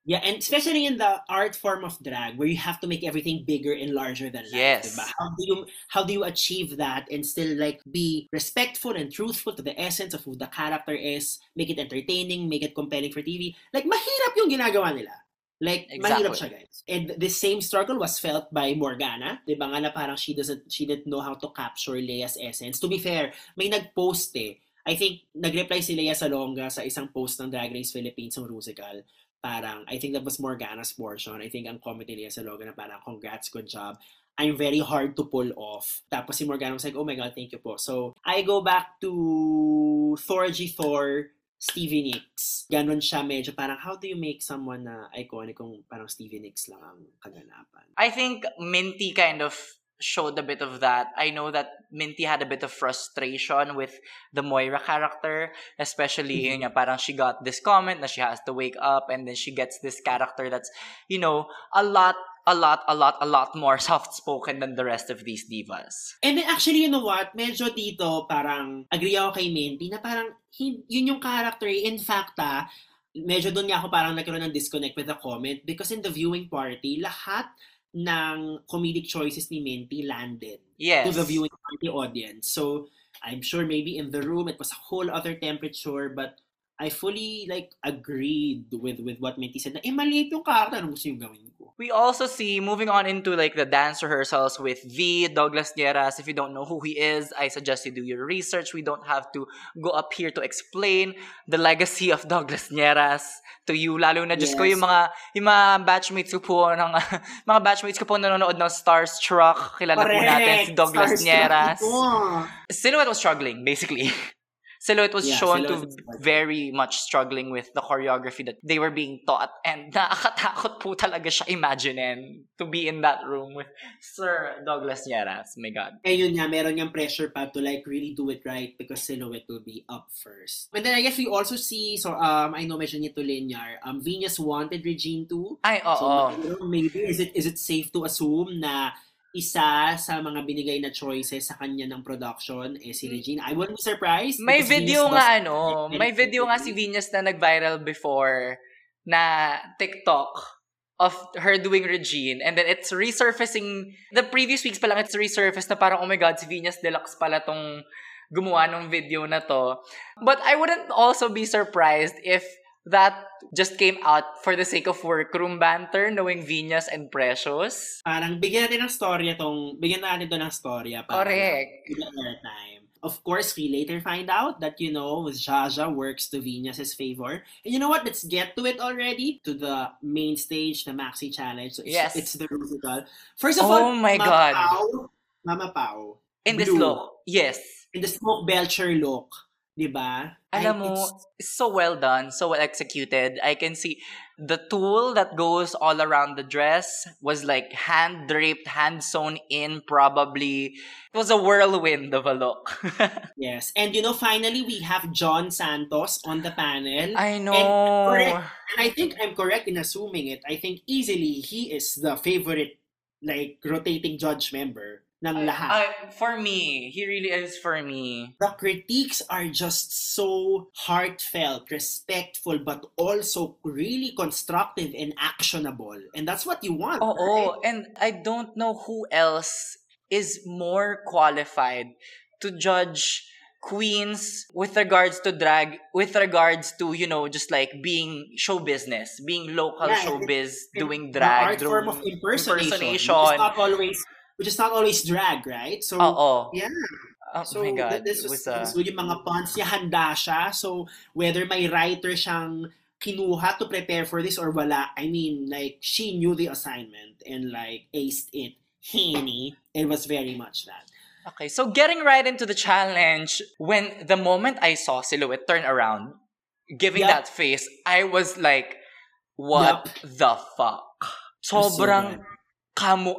Yeah, and especially in the art form of drag, where you have to make everything bigger and larger than life. Yes. diba? How do you how do you achieve that and still like be respectful and truthful to the essence of who the character is, make it entertaining, make it compelling for TV? Like mahirap yung ginagawa nila. Like mahirap siya, guys. And the same struggle was felt by Morgana, 'di ba? Nga na parang she doesn't she didn't know how to capture Leia's essence. To be fair, may nag-post eh. I think nag-reply si Lea Salonga sa isang post ng Drag Race Philippines ng musical parang, I think that was Morgana's portion. I think ang comment ni Lea Salonga na parang, congrats, good job. I'm very hard to pull off. Tapos si Morgana was like, oh my God, thank you po. So, I go back to Thor G. Thor, Stevie Nicks. Ganon siya medyo parang, how do you make someone na iconic kung parang Stevie Nicks lang ang kaganapan? I think Minty kind of showed a bit of that. I know that Minty had a bit of frustration with the Moira character, especially yun nga, parang she got this comment na she has to wake up and then she gets this character that's, you know, a lot, a lot, a lot, a lot more soft-spoken than the rest of these divas. And then actually, you know what? Medyo dito, parang, agree ako kay Minty na parang, yun yung character. In fact, ah, medyo doon nga ako parang nagkaroon ng disconnect with the comment because in the viewing party, lahat ng comedic choices ni Minty landed Yes. to the viewing party audience. So, I'm sure maybe in the room, it was a whole other temperature, but I fully, like, agreed with with what Minty said na, eh, maliit yung character, ano gusto yung gawin ko? We also see, moving on into like the dance rehearsals with V, Douglas Nieras. If you don't know who he is, I suggest you do your research. We don't have to go up here to explain the legacy of Douglas Nieras to you. Lalo na, ko, Yes. yung mga, yung mga batchmates ko po, ng, mga batchmates ko po nanonood ng Starstruck. Kilala po natin si Douglas Starstruck Nieras. ito. Silhouette was struggling, basically. Silhouette was Yeah, shown Silhouette to was very much struggling with the choreography that they were being taught. And nakakatakot po talaga siya imaginin to be in that room with Sir Douglas Nieras. My God. Ayun nga, meron niyang pressure pa to like really do it right because Silhouette will be up first. And then I guess we also see, so um, I know mention niya to Linyar, um, Venus wanted Regine too. Ay, oo. So maybe is it is it safe to assume na isa sa mga binigay na choices sa kanya ng production eh si Regine. I wouldn't be surprised. may video Venus nga does- ano, may video nga si Venus na nag-viral before na TikTok of her doing Regine and then it's resurfacing the previous weeks pa lang it's resurfaced na parang oh my god si Venus Deluxe pala tong gumawa ng video na to but I wouldn't also be surprised if that just came out for the sake of workroom banter knowing Venus and Precious Parang bigyan natin ng storya tong, bigyan natin to ng storya. para correct airtime. of course, we later find out that, you know, Jaja works to Venus's favor. And you know what? Let's get to it already, to the main stage, the Maxi Challenge. So it's, Yes. it's the musical. First of Oh all, my Mama God. Pao, Mama Pao, In this look, yes. in the smoke belcher look, di ba? Alam mo, it's- so well done, so well executed. I can see the tool that goes all around the dress was like hand draped, hand sewn in, probably. It was a whirlwind of a look. Yes. And you know, finally, we have John Santos on the panel. I know. correct. And I think I'm correct in assuming it. I think easily he is the favorite, like, rotating judge member ng lahat. I- for me, he really is for me. the critiques are just so heartfelt, respectful, but also really constructive and actionable. And that's what you want. Oh, right? and I don't know who else is more qualified to judge queens with regards to drag, with regards to, you know, just like being show business, being local Yeah, showbiz, doing the drag, art form of impersonation, impersonation. not always which is not always drag, right? So Oo. yeah. Oh So my God. th- this it was, was, uh, this was yung mga puns niya handa siya. So whether may writer siyang kinuha to prepare for this or wala, I mean like she knew the assignment and like aced it. Henny. It was very much that. Okay, so getting right into the challenge, when the moment I saw Silhouette turn around, giving Yup. that face, I was like, what the fuck? so Sobrang good. kamo.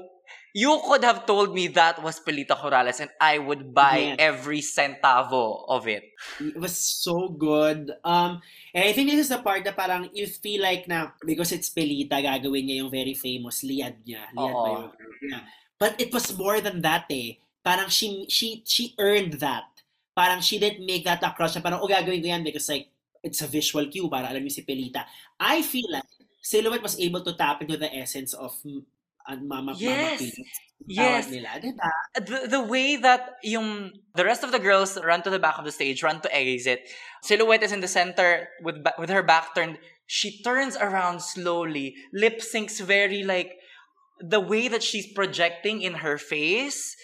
You could have told me that was Pelita Corrales and I would buy Yes. every centavo of it. It was so good. Um, and I think this is the part na parang you feel like na because it's Pelita, gagawin niya yung very famous liad niya. Liad ba yun? Yeah. But it was more than that eh. Parang she, she, she earned that. Parang she didn't make that across. Na parang, oh, gagawin ko yan because like, it's a visual cue para alam niyo si Pelita. I feel like Silhouette was able to tap into the essence of uh, Mama, Mama Yes. Yes. Nila, diba? the, the way that yung the rest of the girls run to the back of the stage, run to exit. Silhouette is in the center with with her back turned. She turns around slowly, lip syncs very like the way that she's projecting in her face.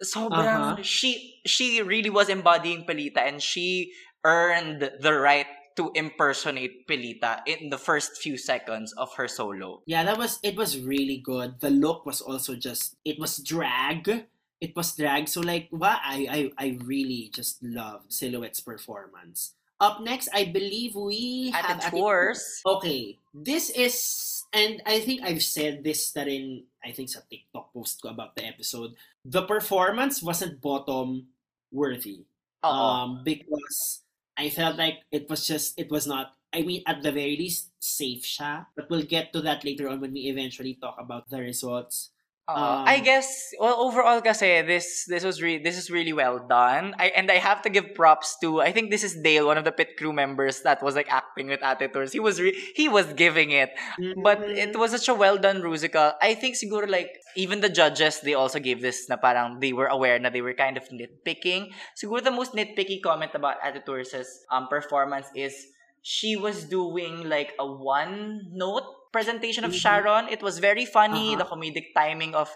Sobrang Uh-huh. she she really was embodying Pelita and she earned the right to impersonate Pelita in the first few seconds of her solo. Yeah, that was it was really good. The look was also just it was drag. It was drag. So like wow, I I I really just loved Silhouette's performance. Up next, I believe we At have the tours, Okay, this is and I think I've said this na rin, I think sa TikTok post ko about the episode. The performance wasn't bottom worthy. oo. um, because I felt like it was just it was not. I mean, at the very least, safe siya. But we'll get to that later on when we eventually talk about the results. Uh, Um, I guess well overall kasi this this was re- this is really well done. I and I have to give props to I think this is Dale, one of the pit crew members that was like acting with Tours. He was re- he was giving it, but it was such a well done musical. I think siguro like even the judges they also gave this na parang they were aware na they were kind of nitpicking. Siguro the most nitpicky comment about Tours' um performance is she was doing like a one note presentation of Mhm. Sharon. It was very funny, Uh-huh. the comedic timing of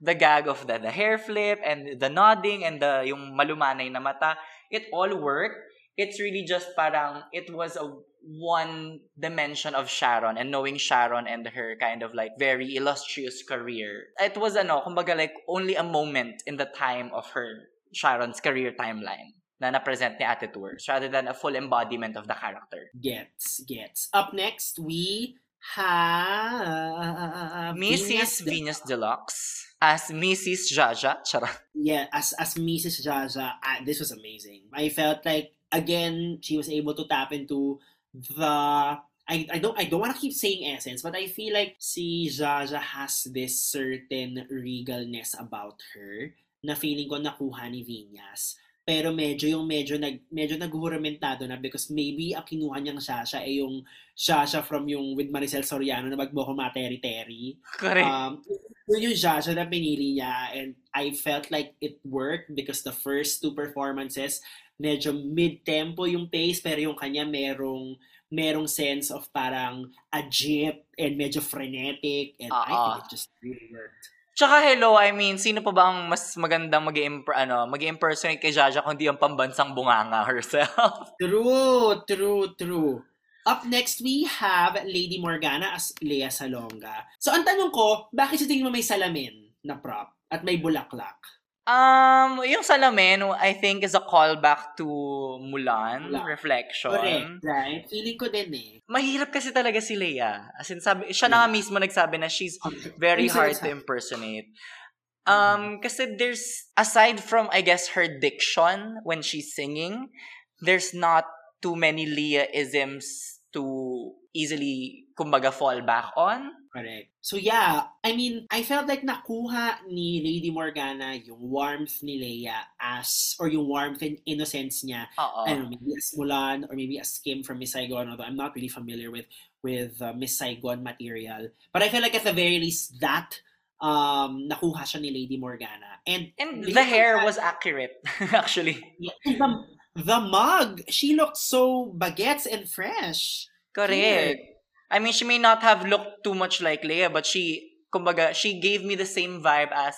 the gag of the, the hair flip and the nodding and the yung malumanay na mata. It all worked. It's really just parang it was a one dimension of Sharon and knowing Sharon and her kind of like very illustrious career. It was ano, kumbaga like only a moment in the time of her Sharon's career timeline na na-present ni Ate Tours rather than a full embodiment of the character. Gets gets. Up next, we have Mrs. Venus Deluxe as Mrs. Jaja. Charot. Yeah, as as Mrs. Jaja, ah, this was amazing. I felt like again she was able to tap into the I, I don't I don't want to keep saying essence, but I feel like si Jaja has this certain regalness about her na feeling ko nakuha ni Vinyas. Pero medyo yung medyo nag medyo naghuramentado na because maybe ang kinuha niyang Shasha ay yung Shasha from yung with Maricel Soriano na magboko materi-teri. Correct. Um, yun yung Jaja na pinili niya and I felt like it worked because the first two performances medyo mid-tempo yung pace pero yung kanya merong merong sense of parang agit and medyo frenetic and I Oo. think it just really worked. Tsaka hello, I mean, sino pa ba ang mas magandang mag ano, mag impersonate kay Jaja kundi ang pambansang bunganga herself? True, true, true. Up next, we have Lady Morgana as Lea Salonga. So, ang tanong ko, bakit sa tingin mo may salamin na prop at may bulaklak? Um, yung salamin, I think, is a callback to Mulan, Mulan. Reflection. Correct, right? Feeling ko din eh. Mahirap kasi talaga si Leia. As in, sabi, siya na nga mismo nagsabi na she's very hard to impersonate. Um, kasi there's, aside from, I guess, her diction when she's singing, there's not too many Leia-isms to easily, kumbaga, fall back on. Correct. So yeah, I mean, I felt like nakuha ni Lady Morgana yung warmth ni Leia as, or yung warmth and innocence niya Oo. I don't know, maybe as Mulan or maybe as Kim from Miss Saigon, although I'm not really familiar with with uh, Miss Saigon material. But I feel like at the very least that um nakuha siya ni Lady Morgana. And And Lady the hair Morgana- was accurate, actually. The, the mug, she looked so baguettes and fresh. Correct. I mean, she may not have looked too much like Leia, but she, kumbaga, she gave me the same vibe as,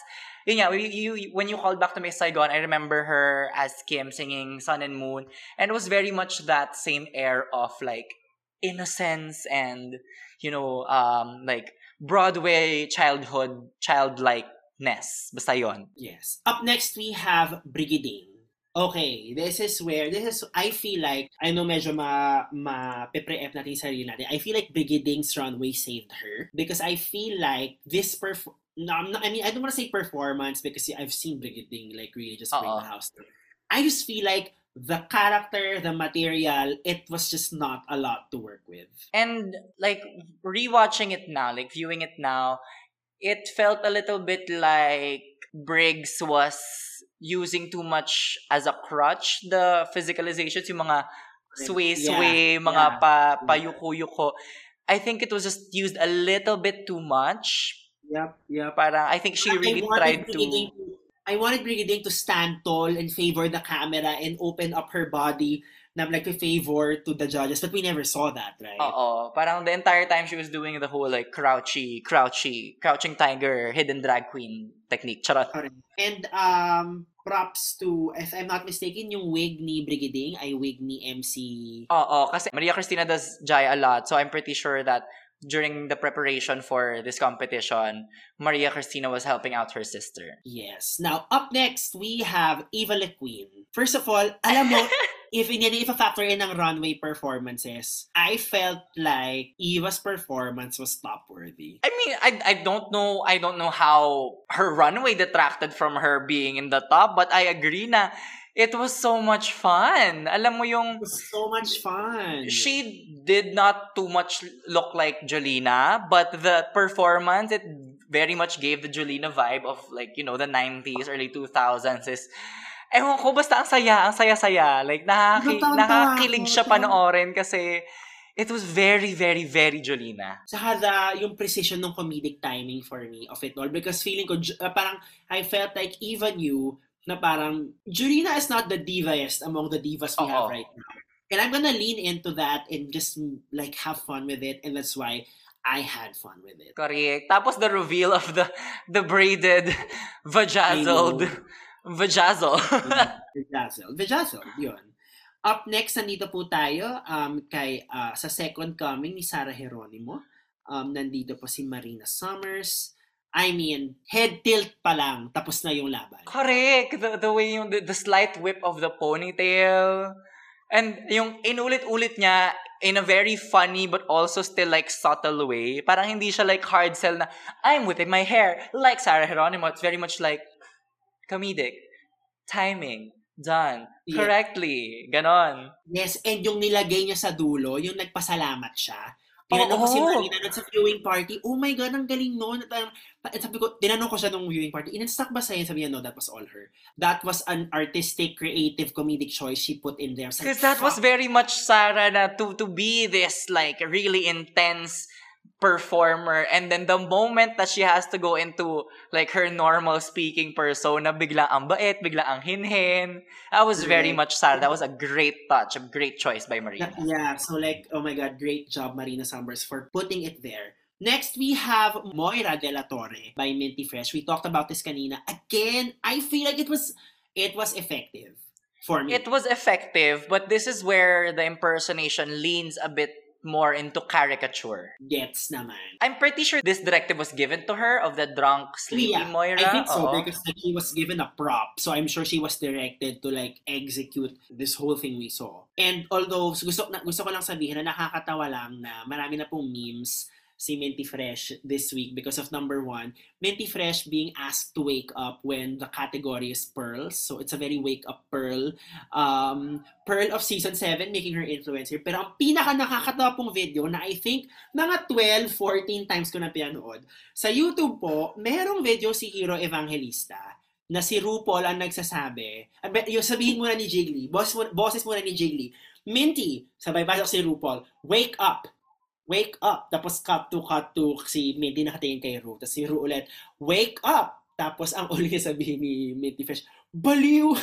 yun nga, you, you, when you called back to Miss Saigon, I remember her as Kim singing Sun and Moon, and it was very much that same air of like innocence and, you know, um, like Broadway childhood, childlikeness. Basta yon. Yes. Up next we have Brigadine. Okay, this is where this is I feel like I know medyo ma ma pre-ep natin yung sarili natin. I feel like Brigading's runway saved her because I feel like this perf no, I'm not, I mean I don't want to say performance because I've seen Brigading like really just bring Oo. the house down. I just feel like the character, the material, it was just not a lot to work with. And like rewatching it now, like viewing it now, it felt a little bit like Briggs was using too much as a crutch the physicalizations, yung mga sway-sway, Yeah, mga yeah. pa payuko-yuko. I think it was just used a little bit too much. Yep, yep. Parang I think she really tried to I wanted Brigading to stand tall and favor the camera and open up her body na like a favor to the judges, but we never saw that, right? oh Parang the entire time she was doing the whole like crouchy, crouchy, crouching tiger, hidden drag queen technique. Charot. And um, props to, if I'm not mistaken, yung wig ni Brigading ay wig ni MC. Oo, kasi Maria Cristina does Jai a lot. So I'm pretty sure that during the preparation for this competition, Maria Cristina was helping out her sister. Yes. Now, up next, we have Eva Le Queen. First of all, alam mo, if in if a factor in ng runway performances, I felt like Eva's performance was top worthy. I mean, I I don't know I don't know how her runway detracted from her being in the top, but I agree na it was so much fun. Alam mo yung It was so much fun. she did not too much look like Jolina, but the performance it very much gave the Jolina vibe of like, you know, the 90s, early 2000s is Ewan ko, basta ang saya, ang saya-saya. Like, nakaki, nakakilig siya panoorin kasi it was very, very, very Jolina. Saka the, yung precision ng comedic timing for me of it all. Because feeling ko, uh, parang, I felt like even you, na parang, Jurina is not the divaest among the divas we Oo. have right now. And I'm gonna lean into that and just like have fun with it. And that's why I had fun with it. Correct. Tapos the reveal of the the braided vajazzled vajazzle. Vajazzle. Vajazzle, yun. Up next, nandito po tayo um, kay, ah, sa second coming ni Sarah Geronimo. Um, nandito po si Marina Summers. I mean, head tilt pa lang, tapos na yung laban. Correct. The, the way yung, the, the slight whip of the ponytail. And yung inulit-ulit niya in a very funny but also still like subtle way. Parang hindi siya like hard sell na, I'm whipping my hair like Sarah Geronimo. It's very much like comedic. Timing. Done. Yeah. Correctly. Ganon. Yes, and yung nilagay niya sa dulo, yung nagpasalamat siya. Tinanong ko si. Marina nun sa viewing party, oh my God, ang galing nun. At, um, at sabi ko, tinanong ko siya nung viewing party, in-stuck ba sa'yo? Sabi niya, no, that was all her. That was an artistic, creative, comedic choice she put in there. Because that was very much Sarah na to to be this like really intense performer and then the moment that she has to go into like her normal speaking persona bigla ang bait bigla ang hinhin that was very much sad that was a great touch a great choice by Marina Yeah, so like, oh my God, great job, Marina Summers, for putting it there. Next, we have Moira de la Torre by Minty Fresh. We talked about this kanina. Again, I feel like it was it was effective for me. It was effective, but this is where the impersonation leans a bit more into caricature. Gets naman. I'm pretty sure this directive was given to her of the drunk, sleepy Yeah, Moira. I think so Oo. because like, he was given a prop. So I'm sure she was directed to like execute this whole thing we saw. And although gusto, gusto ko lang sabihin na nakakatawa lang na marami na pong memes si Minty Fresh this week because of number one, Minty Fresh being asked to wake up when the category is pearls. So it's a very wake up pearl. Um, pearl of season 7 making her influencer. Pero ang pinaka nakakatawa pong video na I think mga 12, 14 times ko na pinanood. Sa YouTube po, merong video si Hero Evangelista na si RuPaul ang nagsasabi. Abe, Yung sabihin muna ni Jiggly, boss, boses muna ni Jiggly, Minty, sabay pasok si RuPaul, wake up, wake up. Tapos cut to cut to si Minty nakatingin kay Ru. Tapos si Ru ulit, wake up. Tapos ang uli niya sabihin ni Minty Fresh, baliw.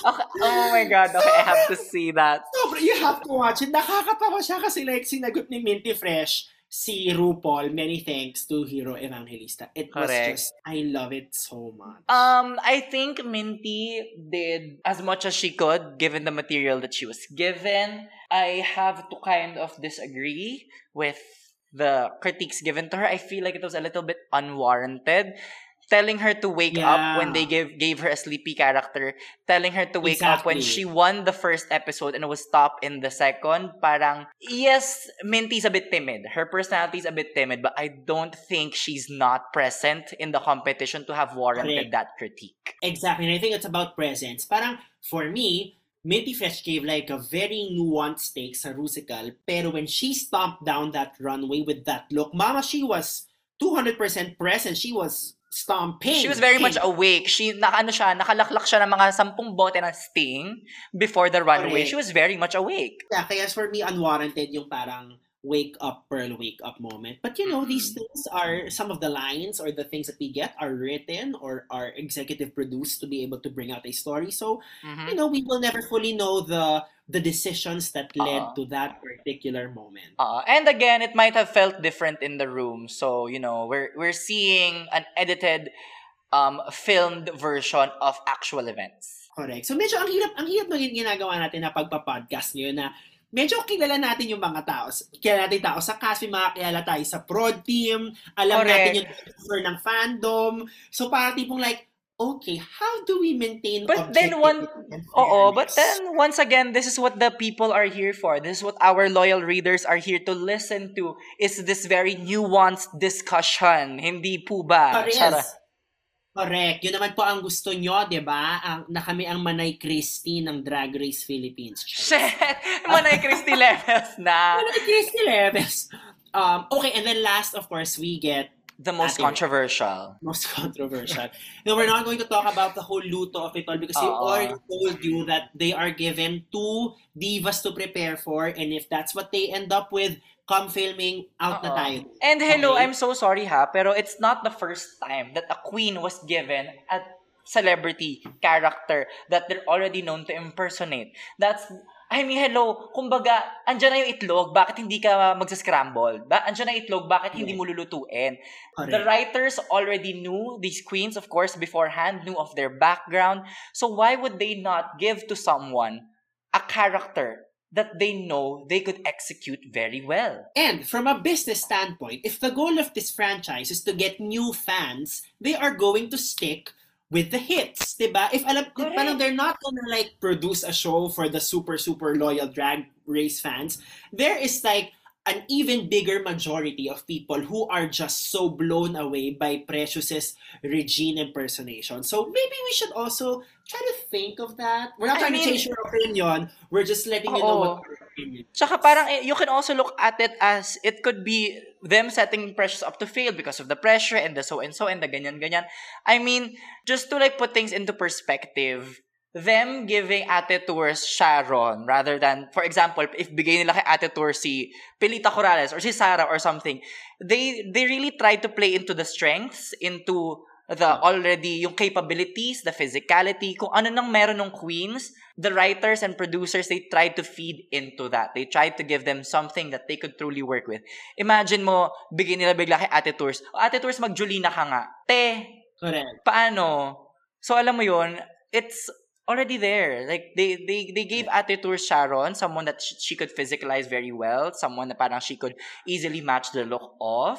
Okay. Oh my god, okay, I have to see that. Sobra, you have to watch it. Nakakatawa siya kasi like sinagot ni Minty Fresh si RuPaul, many thanks to Hero Evangelista. It was Correct. just, I love it so much. Um, I think Minty did as much as she could given the material that she was given. I have to kind of disagree with the critiques given to her. I feel like it was a little bit unwarranted. Telling her to wake up when they gave gave her a sleepy character, telling her to wake up when she won the first episode and was top in the second. Parang yes, Minty's a bit timid. Her personality is a bit timid, but I don't think she's not present in the competition to have warranted Correct. that critique. Exactly. And I think it's about presence. Parang, for me, Minty Fresh gave like a very nuanced take sa Rusical. Pero when she stomped down that runway with that look, mama, she was 200% present. She was stomping. She was very much awake. She naka ano siya, nakalaklak siya ng mga sampung bote ng sting before the runway. Correct. She was very much awake. Yeah, kaya for me, unwarranted yung parang wake up, pearl, wake up moment. But you know, these things are some of the lines or the things that we get are written or are executive produced to be able to bring out a story. So, Mhm. you know, we will never fully know the the decisions that led to that particular moment. Uh, and again, it might have felt different in the room. So, you know, we're we're seeing an edited um filmed version of actual events. Correct. So medyo ang hirap, ang hirap maging ginagawa natin na pagpa-podcast ngayon na medyo kilala natin yung mga tao. Kilala natin tao sa cast, may mga kilala tayo sa prod team, alam Correct. natin yung cover ng fandom. So parang tipong like, okay, how do we maintain But then one- Oo, but then once again, this is what the people are here for. This is what our loyal readers are here to listen to. Is this very nuanced discussion. Hindi po ba? Correct. Correct. Yun naman po ang gusto nyo, di ba? Ang, na kami ang Manay Christie ng Drag Race Philippines. Shit! Manay Christy levels na. Manay Christie Leves. Um, okay, and then last, of course, we get The most Ate. controversial. most controversial. no, we're not going to talk about the whole luto of it all because we Oo. already told you that they are given two divas to prepare for and if that's what they end up with, come filming, out Oo. na tayo. And hello, Okay. I'm so sorry ha, pero it's not the first time that a queen was given a celebrity character that they're already known to impersonate. That's I mean, hello, kumbaga, andyan na yung itlog, bakit hindi ka magsascramble? Ba, andyan na yung itlog, bakit hindi mo lulutuin? The writers already knew these queens, of course, beforehand, knew of their background. So why would they not give to someone a character that they know they could execute very well? And from a business standpoint, if the goal of this franchise is to get new fans, they are going to stick with the hits, diba? If alam, Correct. parang they're not gonna like produce a show for the super, super loyal drag race fans, there is like an even bigger majority of people who are just so blown away by Precious's Regine impersonation. So maybe we should also try to think of that. We're not I trying mean- to change your opinion. We're just letting you know what our opinion is. Tsaka parang eh, you can also look at it as it could be them setting pressures up to fail because of the pressure and the so and so and the ganyan ganyan. I mean, just to like put things into perspective, them giving Ate Tours Sharon rather than, for example, if bigay nila kay Ate Tour si Pilita Corrales or si Sarah or something, they they really try to play into the strengths, into the already, yung capabilities, the physicality, kung ano nang meron ng queens, the writers and producers, they tried to feed into that. They tried to give them something that they could truly work with. Imagine mo, bigyan nila bigla kay Ate Tours. O, Ate Tours, mag-Julina ka nga. Te, Correct. paano? So, alam mo yun, it's already there. Like, they, they, they gave Ate Tours Sharon, someone that she, she could physicalize very well, someone that parang she could easily match the look of.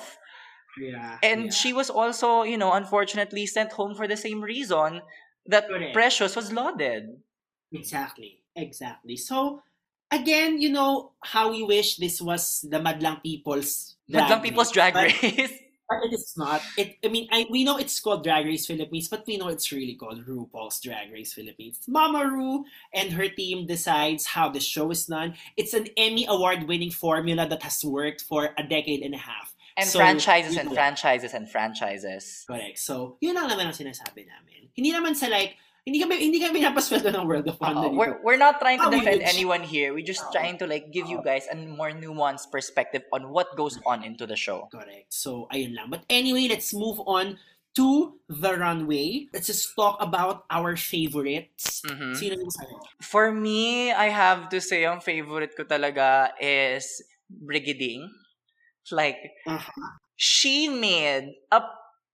Yeah. And yeah. she was also, you know, unfortunately sent home for the same reason that Correct. Precious was lauded. Exactly. Exactly. So, again, you know, how we wish this was the Madlang People's Madlang People's Drag But- Race. But it is not. It. I mean, I we know it's called Drag Race Philippines, but we know it's really called RuPaul's Drag Race Philippines. Mama Ru and her team decides how the show is done. It's an Emmy award-winning formula that has worked for a decade and a half. and So, franchises and franchises and franchises. Correct. So, yun lang naman ang sinasabi namin. Hindi naman sa like, hindi kami hindi kami napasweldo ng World of Wonder. Dito. we're, we're not trying to defend anyone here. We're just Oo. trying to like give you guys a more nuanced perspective on what goes on into the show. Correct. So, ayun lang. But anyway, let's move on to the runway. Let's just talk about our favorites. Mhm. Sino yung sa'yo? For me, I have to say, ang favorite ko talaga is Brigading. Like, Uh-huh. she made a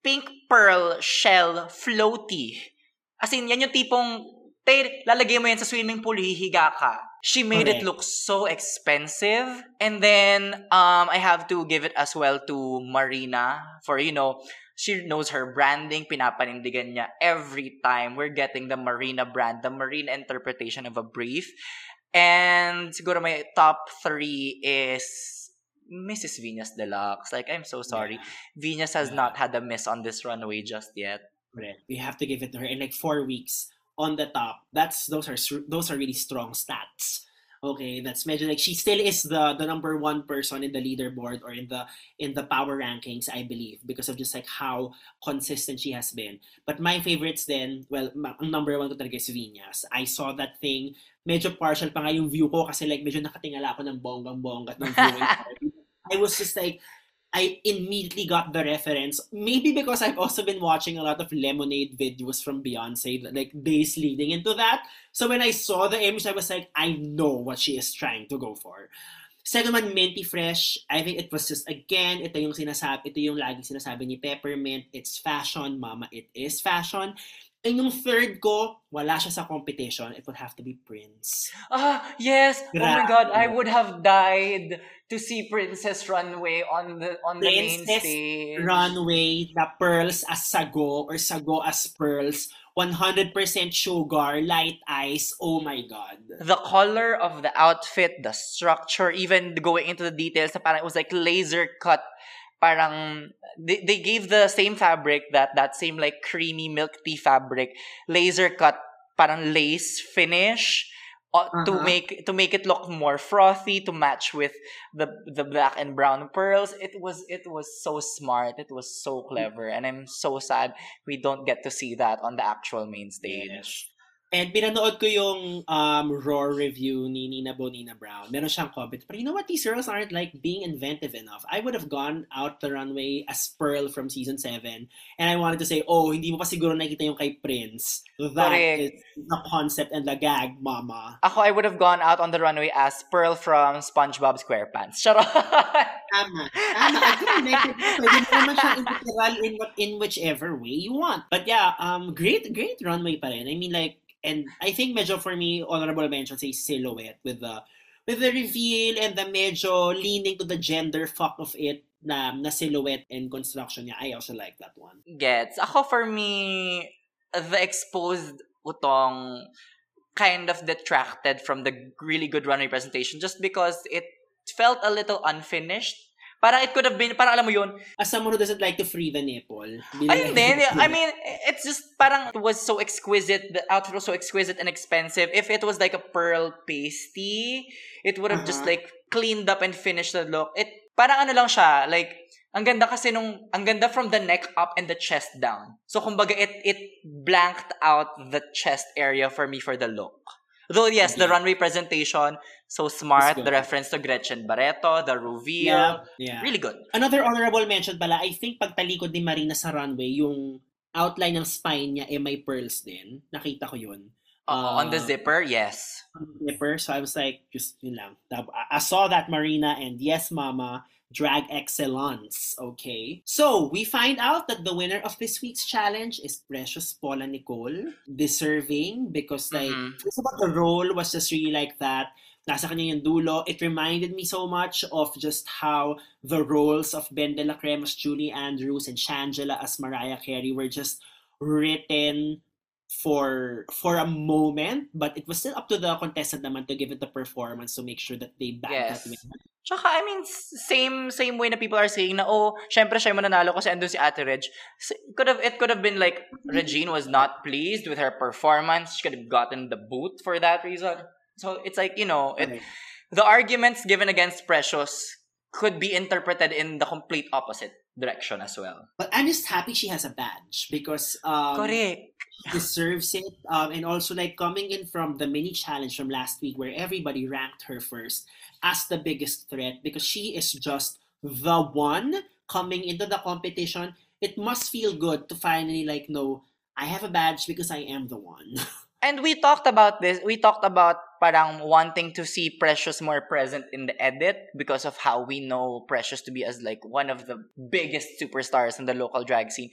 pink pearl shell floaty. As in, yan yung tipong, te, lalagay mo yan sa swimming pool, hihiga ka. She made it Correct. look so expensive. And then, um, I have to give it as well to Marina for, you know, she knows her branding, pinapanindigan niya every time we're getting the Marina brand, the Marina interpretation of a brief. And siguro my top three is Mrs. Venus Deluxe. Like, I'm so sorry. Venus has Yeah. not had a miss on this runway just yet. We have to give it to her in like four weeks on the top. That's those are those are really strong stats. Okay, that's medyo like she still is the the number one person in the leaderboard or in the in the power rankings, I believe, because of just like how consistent she has been. But my favorites then, well, number one ko talaga is Vinyas. I saw that thing, medyo partial pa nga yung view ko kasi like medyo nakatingala ako ng bonggang-bongga ng viewing party. I was just like, I immediately got the reference. Maybe because I've also been watching a lot of Lemonade videos from Beyonce, like days leading into that. So when I saw the image, I was like, I know what she is trying to go for. Second one, Minty Fresh. I think it was just, again, ito yung sinasabi, ito yung laging sinasabi ni Peppermint. It's fashion, mama, it is fashion. And yung third ko, wala siya sa competition. It would have to be Prince. Ah, yes. Oh my Grabe. god, I would have died to see Princess Runway on the on the main Princess stage. runway na pearls as sago or sago as pearls, 100% sugar, light ice. Oh my god. the color of the outfit, the structure, even going into the details, parang it was like laser cut. Parang they, they gave the same fabric that that same like creamy milk tea fabric, laser cut, parang lace finish. Uh, to Uh-huh. make to make it look more frothy to match with the the black and brown pearls it was it was so smart it was so clever and i'm so sad we don't get to see that on the actual main stage Yes. And pinanood ko yung um, Raw review ni Nina Bonina Brown. Meron siyang comment. But you know what? These girls aren't like being inventive enough. I would have gone out the runway as Pearl from season 7. And I wanted to say, oh, hindi mo pa siguro nakita yung kay Prince. That Correct. is the concept and the gag, mama. Ako, I would have gone out on the runway as Pearl from SpongeBob SquarePants. Charot! Tama. Tama. Like, pwede mo naman siyang integral in, what, in whichever way you want. But yeah, um, great, great runway pa rin. I mean, like, and I think medyo for me, honorable mention say silhouette with the with the reveal and the medyo leaning to the gender fuck of it na, na silhouette and construction niya. I also like that one. Gets. Ako, for me, the exposed utong kind of detracted from the really good runway presentation just because it felt a little unfinished. Parang it could have been, parang alam mo yun, As someone who doesn't like to free the nipple. Ayun din. I mean, it's just parang it was so exquisite. The outfit was so exquisite and expensive. If it was like a pearl pasty, it would have just Uh-huh. like cleaned up and finished the look. It parang ano lang siya, like ang ganda kasi nung ang ganda from the neck up and the chest down. So kumbaga it it blanked out the chest area for me for the look. Though yes, the Okay. runway presentation so smart, the reference to Gretchen Barreto, the reveal, Yeah. yeah. really good. Another honorable mention pala, I think pagtalikod ni Marina sa runway, yung outline ng spine niya eh may pearls din. Nakita ko yun. Uh, on the Uh, zipper, yes. Zipper. So I was like, just yun lang. I saw that Marina and yes, mama, drag excellence. Okay. So we find out that the winner of this week's challenge is Precious Paula Nicole. Deserving because like, Mhm. all, the role was just really like that. Nasa kanya yung dulo. It reminded me so much of just how the roles of Ben de la Creme as Julie Andrews and Shangela as Mariah Carey were just written for for a moment, but it was still up to the contestant naman to give it the performance to make sure that they back Yes. that win. Tsaka, I mean, same same way na people are saying na, oh, syempre siya yung mananalo kasi andun si Ate Reg. Could have, it could have been like, Regine was not pleased with her performance. She could have gotten the boot for that reason. So, it's like, you know, it, Okay. the arguments given against Precious could be interpreted in the complete opposite direction as well. But I'm just happy she has a badge because um, Correct. she deserves it. Um, and also like coming in from the mini challenge from last week where everybody ranked her first as the biggest threat because she is just the one coming into the competition. It must feel good to finally like know I have a badge because I am the one. And we talked about this. We talked about parang wanting to see Precious more present in the edit because of how we know Precious to be as like one of the biggest superstars in the local drag scene.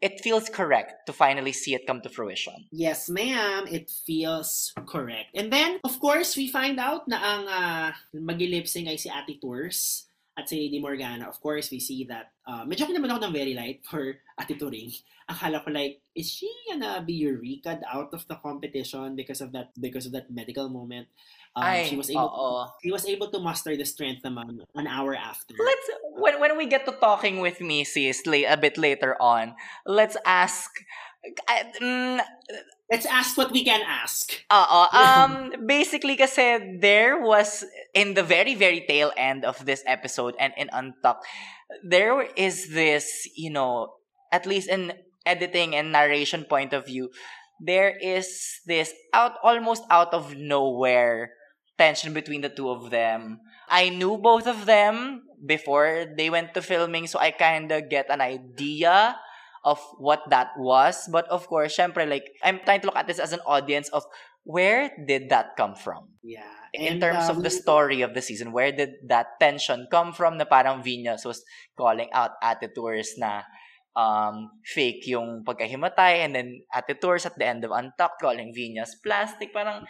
It feels correct to finally see it come to fruition. Yes, ma'am. It feels correct. And then, of course, we find out na ang uh, mag-lipsing ay si Ate Tours at si Lady Morgana. Of course, we see that uh, medyo naman ako ng very light for Ate Turing. Akala ko like, is she gonna be eureka out of the competition because of that because of that medical moment? Um, Ay, she was able oo. she was able to muster the strength naman an hour after. Let's when when we get to talking with me, sis, la- a bit later on. Let's ask. I- mm, Let's ask what we can ask. Oo. Um, basically kasi there was, in the very, very tail end of this episode and in Untucked, there is this, you know, at least in editing and narration point of view, there is this out, almost out of nowhere tension between the two of them. I knew both of them before they went to filming, so I kind of get an idea of what that was. But of course, syempre, like, I'm trying to look at this as an audience of where did that come from? Yeah. In And, terms uh, of the story of the season, where did that tension come from na parang Venus was calling out Ate Tours na um, fake yung pagkahimatay and then Ate Tours at the end of Untucked calling Venus plastic. Parang,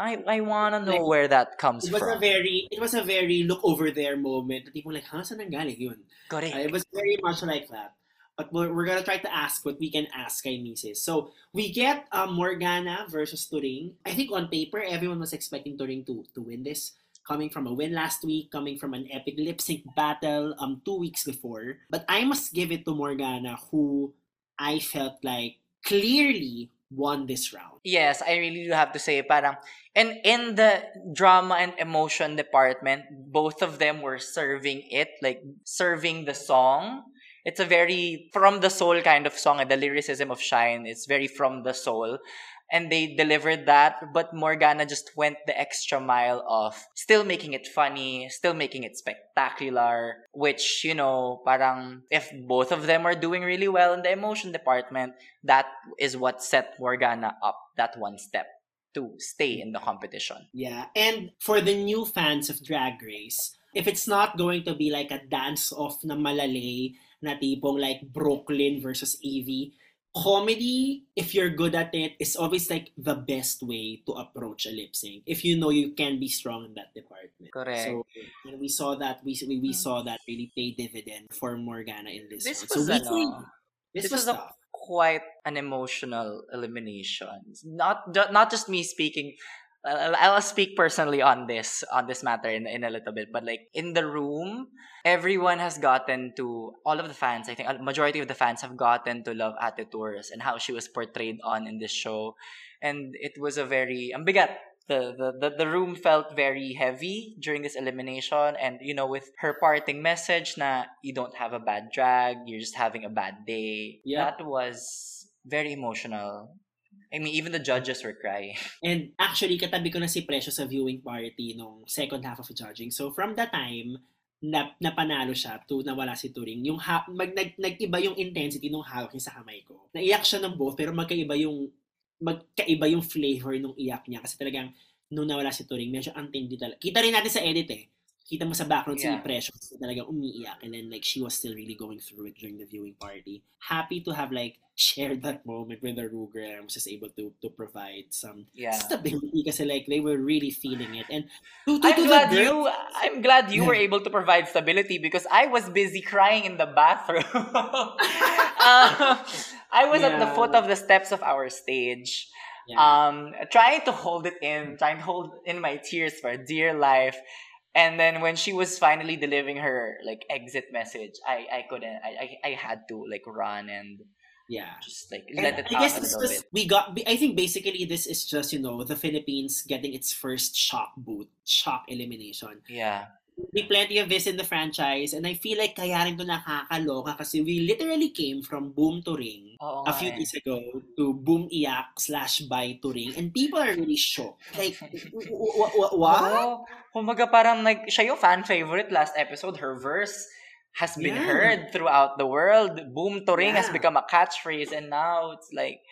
I, I wanna know Like, where that comes It was a from. very it was a very look over there moment. People like, huh, saan nanggaling yun? Correct. Uh, it was very much like that. But we're, we're gonna try to ask what we can ask kay Mrs. So we get um, Morgana versus Turing. I think on paper everyone was expecting Turing to to win this, coming from a win last week, coming from an epic lip sync battle um two weeks before. But I must give it to Morgana, who I felt like clearly won this round. Yes, I really do have to say parang and in the drama and emotion department, both of them were serving it, like serving the song. It's a very from the soul kind of song and the lyricism of Shine. It's very from the soul. And they delivered that, but Morgana just went the extra mile of still making it funny, still making it spectacular, which, you know, parang if both of them are doing really well in the emotion department, that is what set Morgana up that one step to stay in the competition. Yeah, and for the new fans of Drag Race, if it's not going to be like a dance-off na malalay na tipong like Brooklyn versus Evie, comedy, if you're good at it, is always like the best way to approach a lip sync. If you know you can be strong in that department. Correct. So and we saw that we we, we saw that really pay dividend for Morgana in this, This one. was so we ano, this, this was was a quite an emotional elimination. Not not just me speaking. I'll, I'll speak personally on this on this matter in in a little bit, but like in the room, everyone has gotten to all of the fans. I think a majority of the fans have gotten to love Ate Tours and how she was portrayed on in this show, and it was a very ang bigat. The, the, the, the room felt very heavy during this elimination and you know with her parting message na you don't have a bad drag you're just having a bad day Yeah. that was very emotional I mean even the judges were crying And actually, katabi ko na si Presyo sa viewing party nung second half of judging. So from that time, na, napanalo siya to nawala si Turing. Yung ha, mag, nag, nag-iba yung intensity nung hawak niya sa kamay ko. Naiyak siya ng both pero magkaiba yung magkaiba yung flavor nung iyak niya kasi talagang nung nawala si Turing, medyo antindi talaga. Kita rin natin sa edit eh kita mo sa background yeah. si Precious talagang umiiyak and then like she was still really going through it during the viewing party. Happy to have like shared that moment with the Ruger and was just able to to provide some yeah. stability kasi like they were really feeling it. And to, to, I'm to glad you I'm glad you were able to provide stability because I was busy crying in the bathroom. uh, I was yeah. at the foot of the steps of our stage. Yeah. Um, trying to hold it in, trying to hold in my tears for dear life. And then when she was finally delivering her like exit message, I I couldn't. I I, I had to like run and yeah, just like and let it I guess little bit. we got. I think basically this is just you know the Philippines getting its first shock boot, shock elimination. Yeah. May plenty of this in the franchise and I feel like kaya rin to nakakaloka kasi we literally came from boom to ring Oo a few eh. days ago to boom iyak slash buy to ring and people are really shocked. Like, what? Oo. Kumbaga parang like, siya yung fan favorite last episode. Her verse has been Yeah. heard throughout the world. Boom to ring has Yeah. become a catchphrase and now it's like,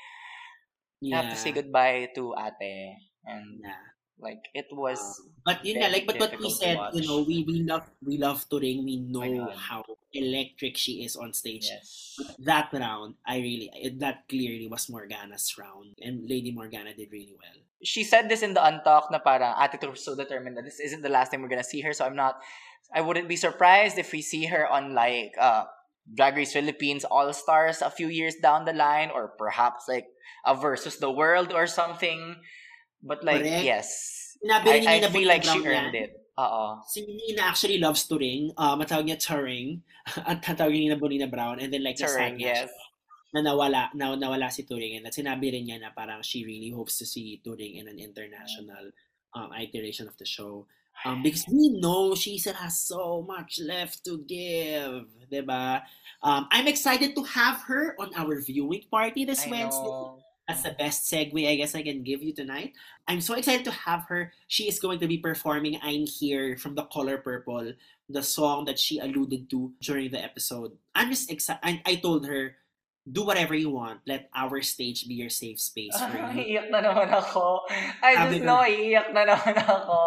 you Yeah. have to say goodbye to ate. And Yeah. Like, it was, But you know, like but what we said, you know, we we love we love Turing. We know how electric she is on stage. yes. That round, I really that clearly was Morgana's round, and Lady Morgana did really well. she said this in the untalk na parang attitude was so determined that this isn't the last time we're gonna see her. So I'm not, I wouldn't be surprised if we see her on like uh Drag Race Philippines All Stars a few years down the line, or perhaps like a versus the world or something. But like Correct. yes, Sinabi I, I feel like she earned yan. it. Oo. Si Nina actually loves Turing. Uh, matawag niya Turing. At tatawag niya Nina Bonita Brown. And then like Turing, yes. na nawala, na, nawala si Turing. And at sinabi rin niya na parang she really hopes to see Turing in an international um, iteration of the show. Um, because we know she still has so much left to give. Diba? Um, I'm excited to have her on our viewing party this I Wednesday. know. That's the best segue I guess I can give you tonight. I'm so excited to have her. She is going to be performing I'm Here from The Color Purple, the song that she alluded to during the episode. I'm just excited. I, I told her, do whatever you want. Let our stage be your safe space for you. iiyak na naman ako. I just know, iiyak na naman ako.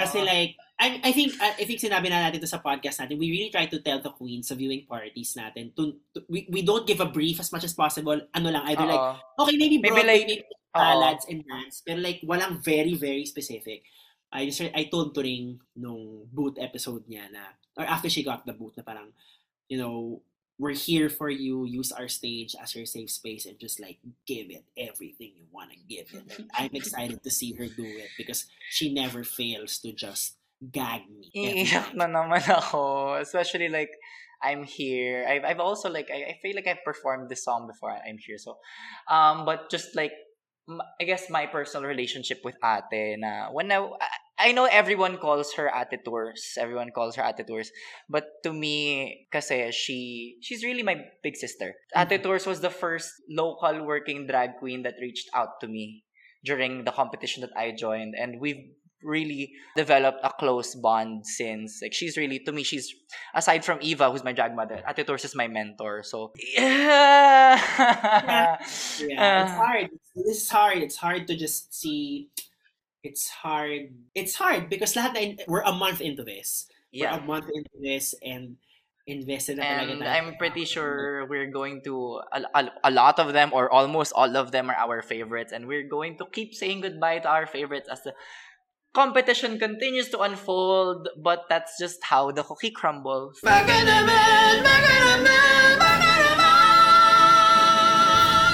Kasi like, I, I think I, think sinabi na natin to sa podcast natin, we really try to tell the queens sa viewing parties natin, to, to- we, we don't give a brief as much as possible. Ano lang, either like, Oo. okay, maybe Maybe like- maybe ballads and dance, pero like, walang very, very specific. I just, I told Turing nung boot episode niya na, or after she got the boot na parang, you know, we're here for you, use our stage as your safe space and just like give it everything you want to give it. And I'm excited to see her do it because she never fails to just gag me. Iiyak na naman ako. Especially like, I'm here. I've, I've also like, I, I feel like I've performed this song before. I'm here. So, um, but just like, I guess my personal relationship with Ate na when I, I- know everyone calls her Ate Tours. Everyone calls her Ate Tours. But to me, kasi she, she's really my big sister. Ate Mhm. Tours was the first local working drag queen that reached out to me during the competition that I joined. And we've really developed a close bond since. Like, she's really, to me, she's, aside from Eva, who's my drag mother, Ate Tours is my mentor. So, yeah. Yeah, it's Uh, hard. This is hard. It's hard to just see. It's hard. It's hard because lahat na we're a month into this. We're yeah. a month into this and invested na And. I'm pretty sure we're going to a, a, a lot of them or almost all of them are our favorites and we're going to keep saying goodbye to our favorites as the competition continues to unfold but that's just how the cookie crumbles.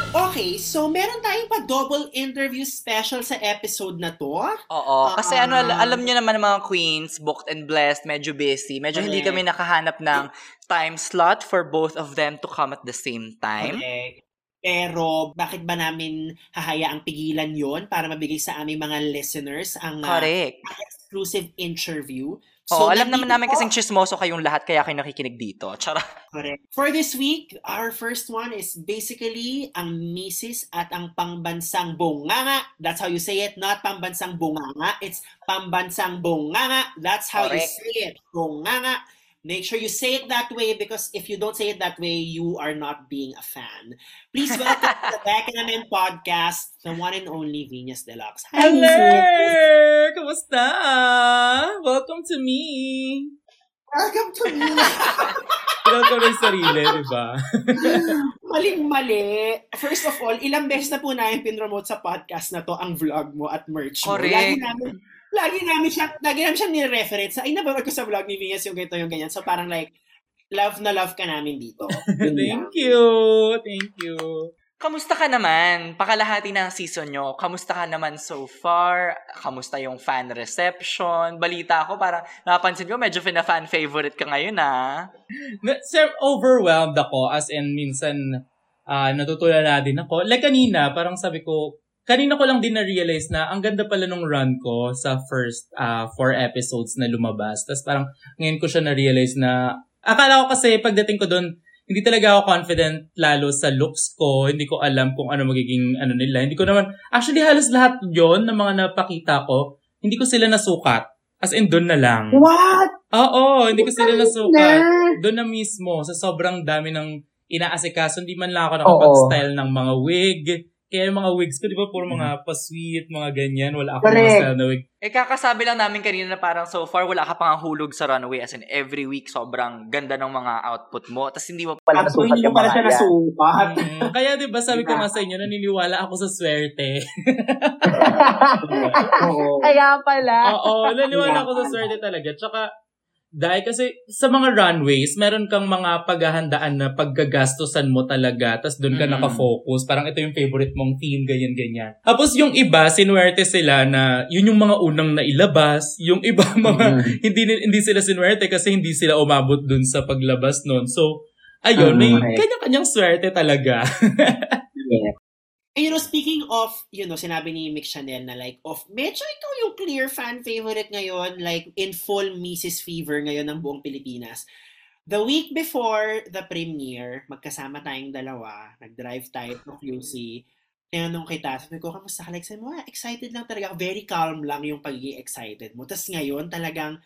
Okay, so meron tayong pa double interview special sa episode na to. Oo, kasi ano, al- Ah. alam nyo naman mga queens, booked and blessed, medyo busy. Medyo hindi Correct. kami nakahanap ng time slot for both of them to come at the same time. Correct. Pero bakit ba namin hahayaang pigilan yon para mabigay sa aming mga listeners ang uh, Correct. exclusive interview So, oh, alam naman namin po- kasing chismoso kayong lahat kaya kayo nakikinig dito. Chara. Correct. For this week, our first one is basically ang misis at ang pambansang bunganga. That's how you say it, not pambansang bunganga. It's pambansang bunganga. That's how you Correct. say it, bunganga. Make sure you say it that way because if you don't say it that way, you are not being a fan. Please welcome to the Back in Men podcast, the one and only Venus Deluxe. Hi, Hello! Venus. Kumusta? Welcome to me! Welcome to me. Ko rin sarili, di ba? Maling-mali. First of all, ilang beses na po namin pinromote sa podcast na to ang vlog mo at merch mo. Correct. Lagi namin, lagi namin siya, lagi namin siya nire-reference na, ay, nabarod ko sa vlog ni Venus yung ganito, yung ganyan. So, parang like, love na love ka namin dito. Thank you! Thank you! Kamusta ka naman? Pakalahati ng season nyo. Kamusta ka naman so far? Kamusta yung fan reception? Balita ko, parang napansin ko, medyo fina-fan favorite ka ngayon, ah. Na- Sir, overwhelmed ako as in minsan ah natutulala din ako. Like kanina, parang sabi ko, kanina ko lang din na-realize na ang ganda pala nung run ko sa first ah, four episodes na lumabas. Tapos parang ngayon ko siya na-realize na akala ko kasi pagdating ko doon, hindi talaga ako confident lalo sa looks ko. Hindi ko alam kung ano magiging ano nila. Hindi ko naman, actually halos lahat yon ng mga napakita ko, hindi ko sila nasukat. As in, doon na lang. What? Oo, hindi ko sila nasukat. na? Doon na mismo, sa sobrang dami ng inaasikaso, hindi man lang ako nakapag-style ng mga wig. Kaya yung mga wigs ko, di ba, puro mga pa-sweet, mga ganyan. Wala akong mga style na wig. Eh, kakasabi lang namin kanina na parang so far, wala ka pang hulog sa runway. As in, every week, sobrang ganda ng mga output mo. Tapos hindi mo so, nasukat hindi yung pala mga siya nasukat. Mm, kaya di ba, sabi ko nga sa inyo, naniniwala ako sa swerte. Oo. Kaya pala. Oo, naniniwala ako sa swerte talaga. Tsaka, dahil kasi sa mga runways, meron kang mga paghahandaan na paggagastosan mo talaga, tapos doon ka Mm. nakafocus. Parang ito yung favorite mong team, ganyan-ganyan. Tapos yung iba, sinuwerte sila na yun yung mga unang nailabas. Yung iba, mga hindi hindi sila sinuwerte kasi hindi sila umabot doon sa paglabas noon. So, ayun, may Okay. kanya-kanyang swerte talaga. And you know, speaking of, you know, sinabi ni Mick Chanel na like, of, medyo ikaw yung clear fan favorite ngayon, like, in full Mrs. Fever ngayon ng buong Pilipinas. The week before the premiere, magkasama tayong dalawa, nag-drive tayo to QC, tinanong kita, sabi ko, kamusta ka? Like, sabi mo, "Ah, excited lang talaga. Very calm lang yung pagiging excited mo. Tapos ngayon, talagang,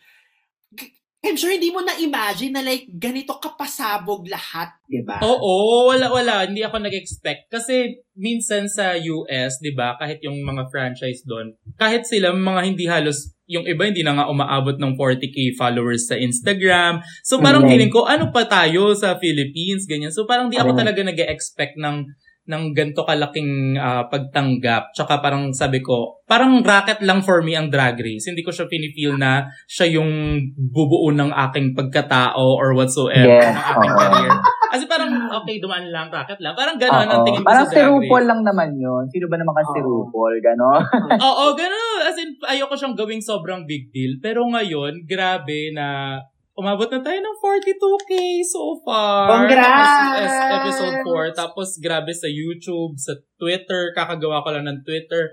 I'm sure hindi mo na-imagine na like, ganito kapasabog lahat, di ba? Oo, wala wala, hindi ako nag-expect kasi minsan sa US, 'di ba, kahit yung mga franchise doon, kahit sila mga hindi halos yung iba hindi na nga umaabot ng 40k followers sa Instagram. So parang feeling ko ano pa tayo sa Philippines ganyan. So parang di ako talaga nag-expect ng ng ganto kalaking ah, pagtanggap. Tsaka parang sabi ko, parang racket lang for me ang drag race. Hindi ko siya pinifeel na siya yung bubuo ng aking pagkatao or whatsoever Yes, ng aking career. Kasi parang, okay, dumaan lang, racket lang. Parang gano'n ang tingin ko Parang sa si drag race. lang naman yun. Sino ba naman kasi si. RuPaul? Gano'n? Oo, gano'n. As in, ayoko siyang gawing sobrang big deal. Pero ngayon, grabe na umabot na tayo ng 42k so far. Congrats! Tapos, es- episode 4. Tapos, grabe sa YouTube, sa Twitter. Kakagawa ko lang ng Twitter.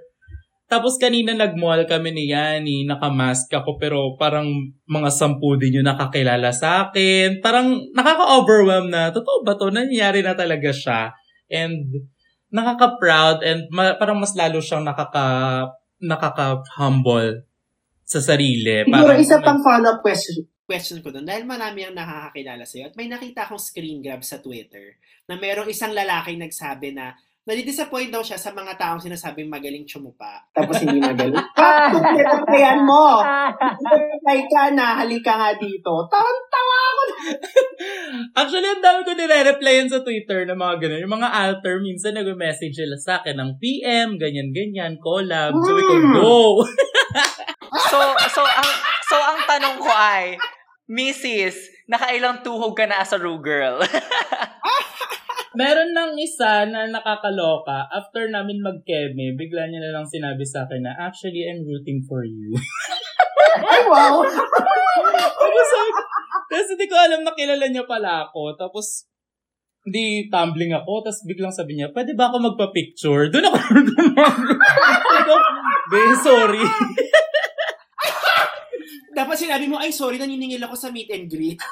Tapos kanina nag-mall kami ni Yani, nakamask ako pero parang mga sampu din yung nakakilala sa akin. Parang nakaka-overwhelm na, totoo ba to? Nangyayari na talaga siya. And nakaka-proud and ma- parang mas lalo siyang nakaka nakaka-humble sa sarili. Siguro isa pang follow-up question, question ko doon, dahil marami ang nakakakilala sa'yo, at may nakita akong screen grab sa Twitter na merong isang lalaki nagsabi na nadidisappoint daw siya sa mga taong sinasabing magaling tsumupa. Tapos hindi magaling. Bakit nirapayan mo? Reply ka na, halika nga dito. Tawang-tawa ako. Actually, ang dami ko nire-replyan sa Twitter ng mga ganun. Yung mga alter, minsan nag-message sila sa akin ng PM, ganyan-ganyan, collab. So, we could go. So, so, ang, so, ang tanong ko ay, Mrs., nakailang tuhog ka na as a Ru girl? Meron ng isa na nakakaloka. After namin mag-keme, bigla niya na lang sinabi sa akin na, actually, I'm rooting for you. Ay, wow. Tapos, tapos hindi ko alam na kilala niya pala ako. Tapos, di tumbling ako. Tapos biglang sabi niya, pwede ba ako magpa-picture? Doon ako Sabi ko, Be, sorry. Tapos sinabi mo, ay sorry, naniningil ako sa meet and greet.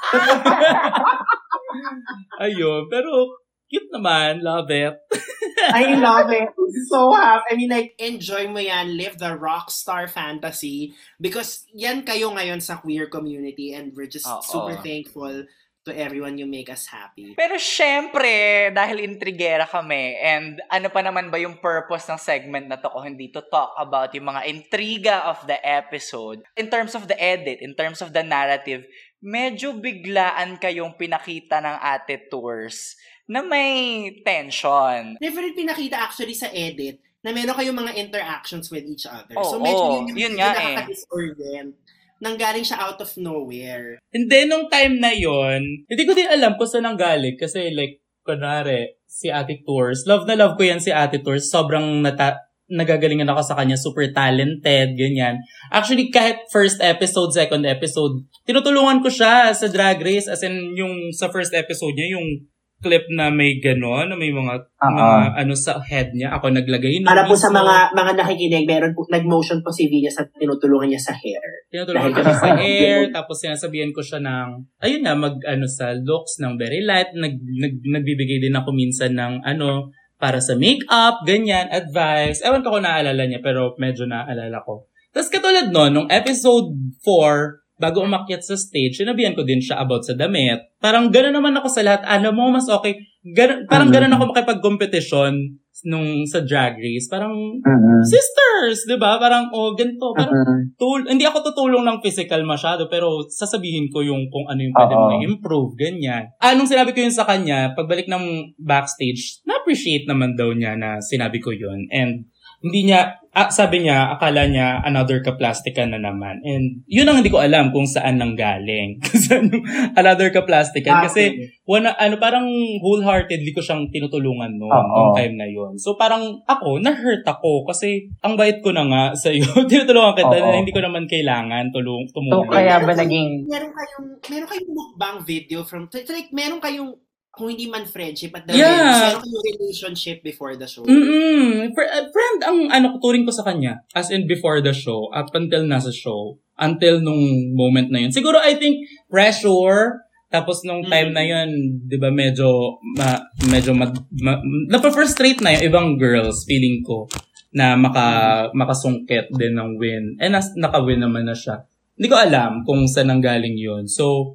Ayun, pero cute naman. Love it. I love it. So happy. I mean, like, enjoy mo yan. Live the rock star fantasy. Because yan kayo ngayon sa queer community and we're just Oo. super thankful to everyone you make us happy. Pero syempre, dahil intrigera kami, and ano pa naman ba yung purpose ng segment na to kung hindi to talk about yung mga intriga of the episode, in terms of the edit, in terms of the narrative, medyo biglaan kayong pinakita ng ate tours na may tension. Never pinakita actually sa edit na meron kayong mga interactions with each other. Oo, so medyo yun, yung yun medyo nga eh. nakaka-disorient. Nanggaling siya out of nowhere. Hindi, nung time na yon hindi ko din alam kung saan ang galing. Kasi like, kunwari, si Ate Tours, love na love ko yan si Ate Tours. Sobrang nata nagagalingan ako sa kanya, super talented, ganyan. Actually, kahit first episode, second episode, tinutulungan ko siya sa Drag Race. As in, yung sa first episode niya, yung clip na may gano'n, na may mga, Oo. mga ano sa head niya. Ako naglagay nun Para po sa mga mga nakikinig, meron po, nag-motion po si Villa sa tinutulungan niya sa hair. Tinutulungan ko siya sa air, tapos sinasabihan ko siya ng, ayun na, mag, ano, sa looks ng very light, nag, nag, nagbibigay din ako minsan ng, ano, para sa makeup, ganyan, advice. Ewan ko kung naalala niya, pero medyo naalala ko. Tapos katulad nun, nung episode 4, bago umakyat sa stage, sinabihan ko din siya about sa damit. Parang gano'n naman ako sa lahat. Alam mo, mas okay. Ganun, parang Mhm. gano'n ako makipag-competition nung sa drag race. Parang, Mm-mm. sisters, di ba? Parang, oh, ganito. Parang, Mm-mm. tul- hindi ako tutulong ng physical masyado, pero sasabihin ko yung kung ano yung pwede Oo. mo improve, ganyan. Anong sinabi ko yun sa kanya, pagbalik ng backstage, na-appreciate naman daw niya na sinabi ko yun. And hindi niya, ah, sabi niya, akala niya another kaplastikan na naman. And yun ang hindi ko alam kung saan nang galing. Kasi ano, another kaplastikan. Kasi wana, ano, parang wholeheartedly ko siyang tinutulungan noon, Oo. nung time na yun. So parang ako, na-hurt ako kasi ang bait ko na nga sa'yo. tinutulungan kita na hindi ko naman kailangan tulong, So, tumulong. kaya ba naging... Meron kayong, meron kayong mukbang video from, like, meron kayong, kung hindi man friendship at the Yeah. meron kayong relationship before the show. Mm-mm. Fr- uh, friend, ang ano, turing ko sa kanya. As in before the show, up until nasa show. Until nung moment na yun. Siguro, I think, pressure, tapos nung time na yun, di ba, medyo, ma, medyo, mag, ma, napafrustrate na yung ibang girls, feeling ko, na maka, makasungkit din ng win. And nas, naka-win naman na siya. Hindi ko alam kung saan ang galing yun. So.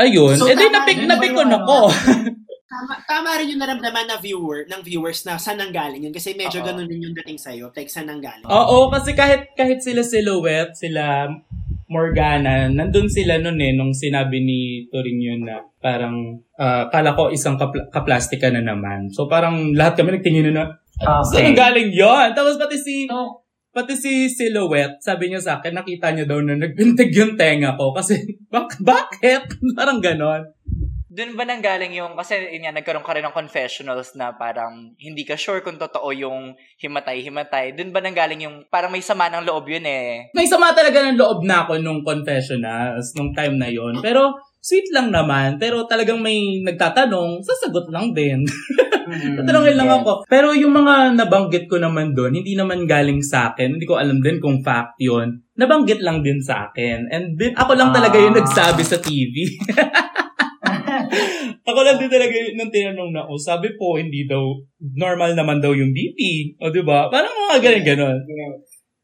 Ayun. So, eh di, napik, rin napik ba ko yung na ano? ko. Tama, tama rin yung naramdaman na viewer, ng viewers na saan nang galing yun. Kasi medyo Oo. ganun din yung dating sa'yo. Like, saan nang galing. Oo, kasi kahit kahit sila Silhouette, sila Morgana, nandun sila nun eh, nung sinabi ni Turing yun na parang, ah, kala ko isang kapla- kaplastika na naman. So parang lahat kami nagtingin na na, saan Okay. galing yon Tapos pati si, pati si Silhouette, sabi niya sa akin, nakita niya daw na nagbintig yung tenga ko kasi, bak bakit? parang ganon. Doon ba nanggaling yung, kasi yun nga, nagkaroon ka rin ng confessionals na parang hindi ka sure kung totoo yung himatay-himatay. Doon ba nanggaling yung, parang may sama ng loob yun eh. May sama talaga ng loob na ako nung confessionals, nung time na yon Pero, sweet lang naman. Pero talagang may nagtatanong, sasagot lang din. Mm, Tatanungin lang ako. Pero yung mga nabanggit ko naman doon, hindi naman galing sa akin. Hindi ko alam din kung fact yun. Nabanggit lang din sa akin. And din, ako lang talaga yung Ah. nagsabi sa TV. ako lang din talaga yung nung tinanong na, oh, sabi po, hindi daw, normal naman daw yung BP. O, di ba? Parang mga ganun ganon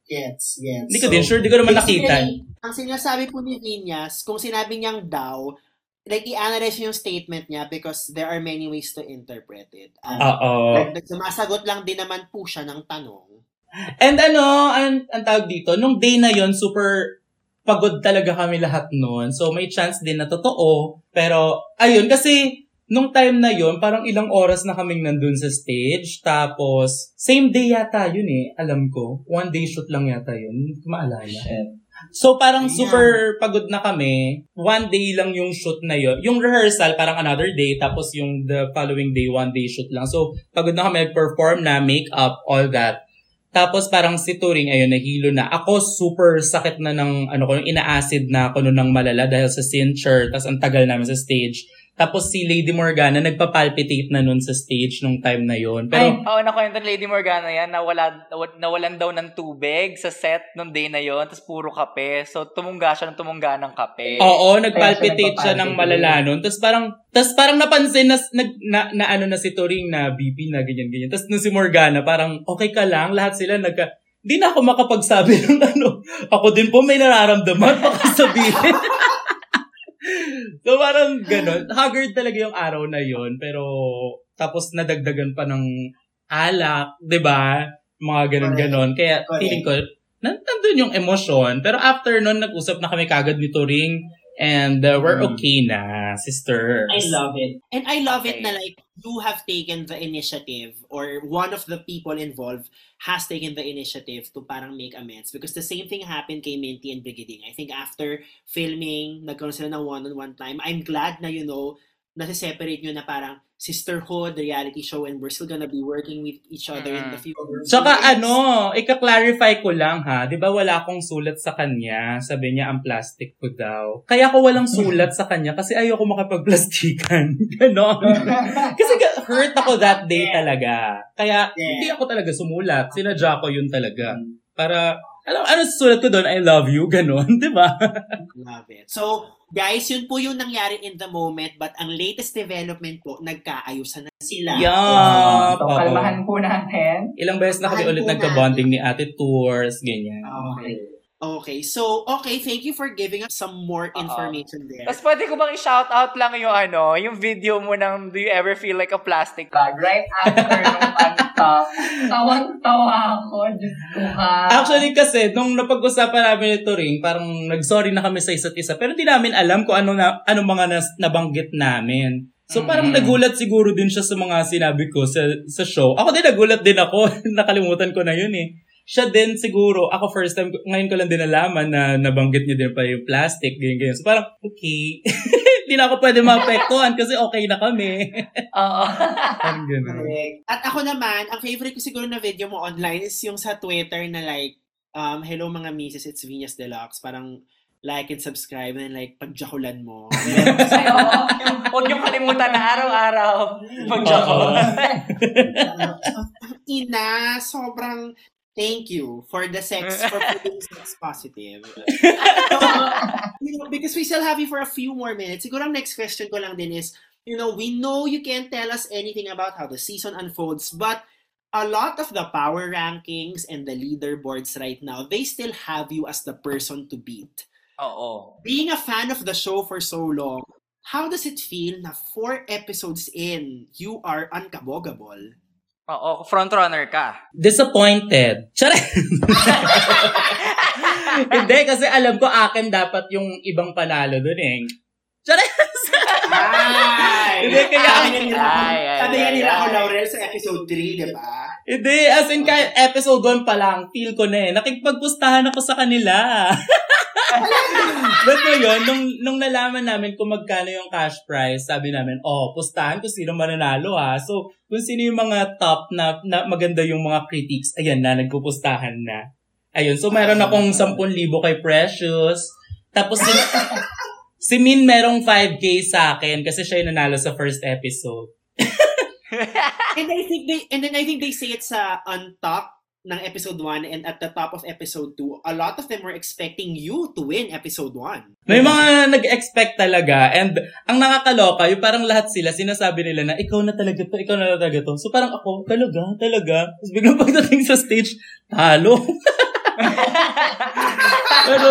Yes, yes. Hindi ko din sure, di ko naman nakita. Ang sinasabi po ni Vinyas, kung sinabi niyang daw, like, i-analyze niyo yung statement niya because there are many ways to interpret it. Um, Oo. like, sumasagot lang din naman po siya ng tanong. And ano, ang, ang tawag dito, nung day na yon super pagod talaga kami lahat noon. So may chance din na totoo. Pero ayun, kasi nung time na yon parang ilang oras na kaming nandun sa stage. Tapos, same day yata yun eh, alam ko. One day shoot lang yata yun. Maalala. Shit. So parang Ayan. super pagod na kami. One day lang yung shoot na yon. Yung rehearsal parang another day tapos yung the following day one day shoot lang. So pagod na kami perform na makeup all that. Tapos parang si Turing ayun nahilo na. Ako super sakit na ng ano ko ina-acid na ako noon ng malala dahil sa cincher tapos ang tagal namin sa stage. Tapos si Lady Morgana nagpa-palpitate na nun sa stage nung time na yon. Pero Oo, nakwento ni Lady Morgana yan, nawala, naw- nawalan daw ng tubig sa set nung day na yon, tapos puro kape. So, tumungga siya ng tumungga ng kape. Oo, nagpalpitate siya nagpa-palpitate. ng malala nun. Tapos parang, tapos parang napansin na, na, na, na ano na si Turing na BP na ganyan ganyan. Tapos nung si Morgana, parang okay ka lang, lahat sila nagka, di na ako makapagsabi ng ano. Ako din po may nararamdaman, baka sabihin. so parang ganun. Haggard talaga yung araw na yon Pero tapos nadagdagan pa ng alak, di ba? Mga ganun-ganon. Kaya feeling ko, nan- nandun yung emosyon. Pero after nun, nag-usap na kami kagad ni Turing and uh, we're Mm. okay na, sisters. I love it. And I love it Okay. na like you have taken the initiative or one of the people involved has taken the initiative to parang make amends because the same thing happened kay Minty and Brigading. I think after filming, nagkaroon sila ng one-on-one time. I'm glad na, you know, nasa-separate nyo na parang sisterhood, reality show, and we're still gonna be working with each other in the future. Tsaka ano, ika-clarify ko lang ha, di ba wala akong sulat sa kanya? Sabi niya ang plastic ko daw. Kaya ako walang sulat sa kanya kasi ayoko makapagplastikan. Ganon. kasi hurt ako that day talaga. Kaya Yeah. hindi ako talaga sumulat. Sinadya ko yun talaga. Para, alam, ano sulat ko doon? I love you. Ganon, di ba? Love it. So, guys, yun po yung nangyari in the moment but ang latest development po, nagkaayusan na sila. Yeah. so, kalmahan po natin. Ilang beses na kami ulit nagka-bonding ni Ate Tours, ganyan. Okay. Okay. So, okay, thank you for giving us some more information there. Tapos pwede ko bang i-shout out lang yung ano, yung video mo ng Do You Ever Feel Like a Plastic God, right after nung kanta, tawang-tawa ako. Diyos ko ka. Actually kasi, nung napag-usapan namin ito ring, parang nag-sorry na kami sa isa't isa. Pero di namin alam kung ano, na, ano mga nas, nabanggit namin. So parang Mm. nagulat siguro din siya sa mga sinabi ko sa, sa show. Ako din nagulat din ako. Nakalimutan ko na yun eh. Siya din siguro, ako first time, ngayon ko lang din nalaman na nabanggit niya din pa yung plastic, ganyan, ganyan. So parang, okay. Hindi na ako pwede maapektuhan kasi okay na kami. Oo. parang gano'n. At ako naman, ang favorite ko siguro na video mo online is yung sa Twitter na like, um, hello mga misis, it's Venus Deluxe. Parang like and subscribe and like pagjakulan mo. Huwag niyong kalimutan na araw-araw. Mag-joko. Ina, sobrang thank you for the sex, for putting sex positive. So, you know, because we still have you for a few more minutes, siguro ang next question ko lang din is, you know, we know you can't tell us anything about how the season unfolds, but a lot of the power rankings and the leaderboards right now, they still have you as the person to beat. Oo. Being a fan of the show for so long, how does it feel na four episodes in, you are unkabogable? Oo, frontrunner ka. Disappointed. Charet! Hindi, kasi alam ko akin dapat yung ibang panalo dun eh. Charet! Ay! Hindi, kaya- nga nila, Ay, ay, sabi nga ay, nila ako, ay. Laurel, sa episode 3, di ba? Hindi, as in kahit episode 1 pa lang, feel ko na eh. Nakipagpustahan ako sa kanila. But ngayon, nung, nung nalaman namin kung magkano yung cash prize, sabi namin, oh, pustahan kung sino mananalo ha. So, kung sino yung mga top na, na maganda yung mga critics, ayan na, nagpupustahan na. Ayun, so meron akong 10,000 kay Precious. Tapos si, Min merong 5K sa akin kasi siya yung nanalo sa first episode. And I think they, and then I think they say it sa on top ng episode 1 and at the top of episode 2, a lot of them were expecting you to win episode 1. May mga nag-expect talaga and ang nakakaloka, yung parang lahat sila, sinasabi nila na ikaw na talaga to, ikaw na talaga to. So parang ako, talaga, talaga. Tapos biglang pagdating sa stage, talo. Pero,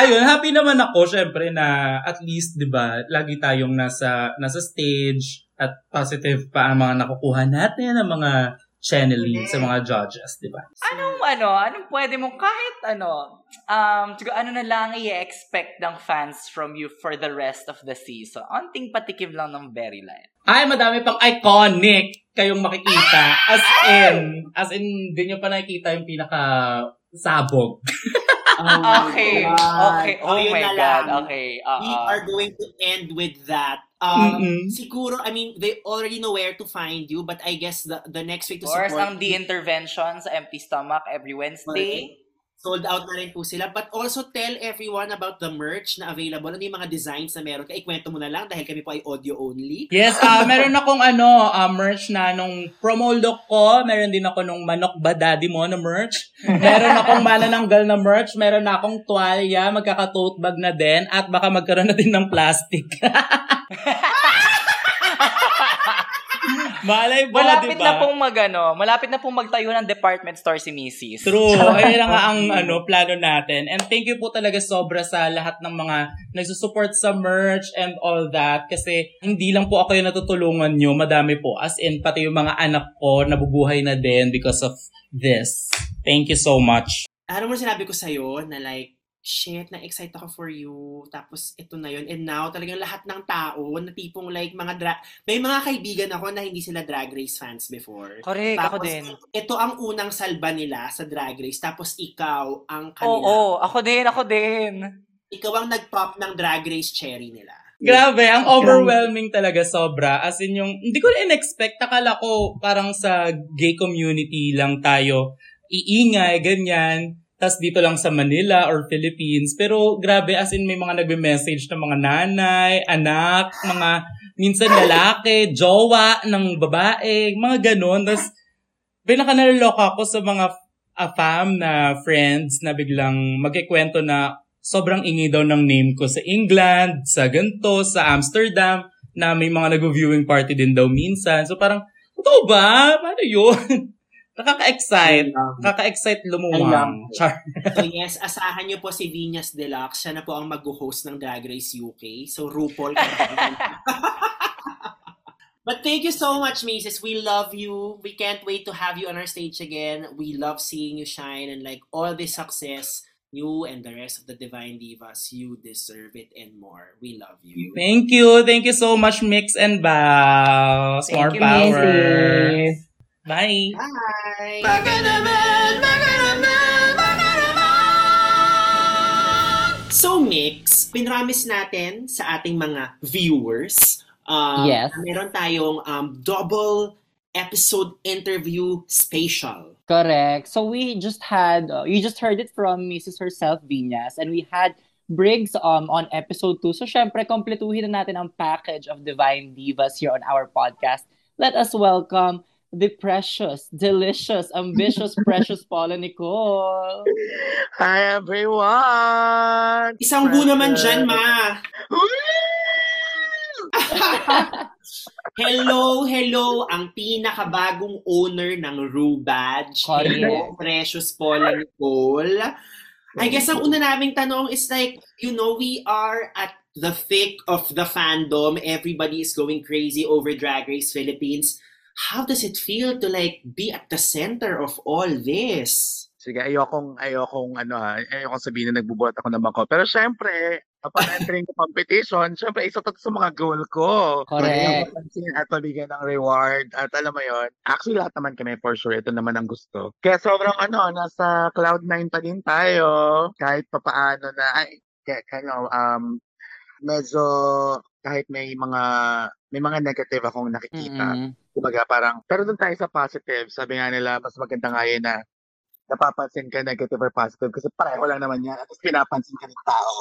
ayun, happy naman ako, syempre, na at least, di ba, lagi tayong nasa, nasa stage at positive pa ang mga nakukuha natin, ang mga channeling sa mga judges, di ba? Anong ano, anong pwede mo kahit ano, um, siguro ano na lang i-expect ng fans from you for the rest of the season? Onting patikim lang ng very light. Ay, madami pang iconic kayong makikita. As in, as in, hindi nyo pa nakikita yung pinaka sabog. Okay. Okay. Oh, my God. lang. Okay. We Oo. are going to end with that. Um, Mm-mm. siguro, I mean, they already know where to find you, but I guess the the next week to Of course, support ang The Intervention sa Empty Stomach every Wednesday. Sold out na rin po sila. But also tell everyone about the merch na available. Ano yung mga designs na meron ka? Ikwento mo na lang dahil kami po ay audio only. Yes, ah meron akong ano, ah, merch na nung promo look ko. Meron din ako nung manok ba daddy mo na merch. Meron akong manananggal na merch. Meron akong tuwalya, magkaka-tote bag na din. At baka magkaroon na din ng plastic. Malay mo, Malapit diba? na pong magano, malapit na pong magtayo ng department store si Mrs. True. Ayun na nga ang ano, plano natin. And thank you po talaga sobra sa lahat ng mga nagsusupport sa merch and all that. Kasi hindi lang po ako yung natutulungan nyo. Madami po. As in, pati yung mga anak ko nabubuhay na din because of this. Thank you so much. Ano mo sinabi ko sa'yo na like, shit, na-excite ako for you. Tapos, ito na yun. And now, talagang lahat ng tao na tipong like mga dra- May mga kaibigan ako na hindi sila drag race fans before. Correct, ako Tapos, din. Ito ang unang salba nila sa drag race. Tapos, ikaw ang Oo, kanila. ako din, ako din. Ikaw ang nag-pop ng drag race cherry nila. Grabe, ang overwhelming talaga sobra. As in yung, hindi ko in-expect. Akala ko parang sa gay community lang tayo iingay, ganyan. Tapos dito lang sa Manila or Philippines. Pero grabe, as in may mga nagme-message ng mga nanay, anak, mga minsan lalaki, jowa ng babae, mga ganun. Tapos pinaka naloloka ako sa mga a fam na friends na biglang magkikwento na sobrang ingi daw ng name ko sa England, sa ganto, sa Amsterdam, na may mga nag-viewing party din daw minsan. So parang, totoo ba? Paano yun? Nakaka-excite. Nakaka-excite lumuwang. Char. So yes, asahan niyo po si Vinyas Deluxe. Siya na po ang mag-host ng Drag Race UK. So RuPaul. But thank you so much, Maces. We love you. We can't wait to have you on our stage again. We love seeing you shine and like all this success, you and the rest of the Divine Divas, you deserve it and more. We love you. Thank you. Thank you so much, Mix and Bows. Thank More you, power. Mrs. Bye. Bye! So, Mix, pinramis natin sa ating mga viewers um, Yes. meron tayong um, double episode interview special. Correct. So we just had, uh, you just heard it from Mrs. herself, Vinyas, and we had Briggs um, on episode 2. So syempre, kompletuhin na natin ang package of Divine Divas here on our podcast. Let us welcome the precious, delicious, ambitious, precious Paula Nicole. Hi everyone! Isang bu naman dyan, ma! hello, hello, ang pinakabagong owner ng Rue Badge. Correct. Hello, Precious Paula Nicole. I guess ang una naming tanong is like, you know, we are at the thick of the fandom. Everybody is going crazy over Drag Race Philippines. How does it feel to like be at the center of all this? Sige, ayokong, ayokong, ano ha, ayokong sabihin na nagbubuhat ako ng bangko. Pero syempre, upon entering the competition, syempre, isa to sa mga goal ko. Correct. At mabigyan ng reward. At alam mo yon actually lahat naman kami for sure, ito naman ang gusto. Kaya sobrang ano, nasa cloud nine pa din tayo. Kahit papaano na, ay, kaya, ano, um, medyo, kahit may mga, may mga negative akong nakikita. Mm-mm. Kumbaga parang, pero doon tayo sa positive, sabi nga nila, mas maganda nga yun na napapansin ka negative or positive kasi pareho lang naman yan at pinapansin ka ng tao.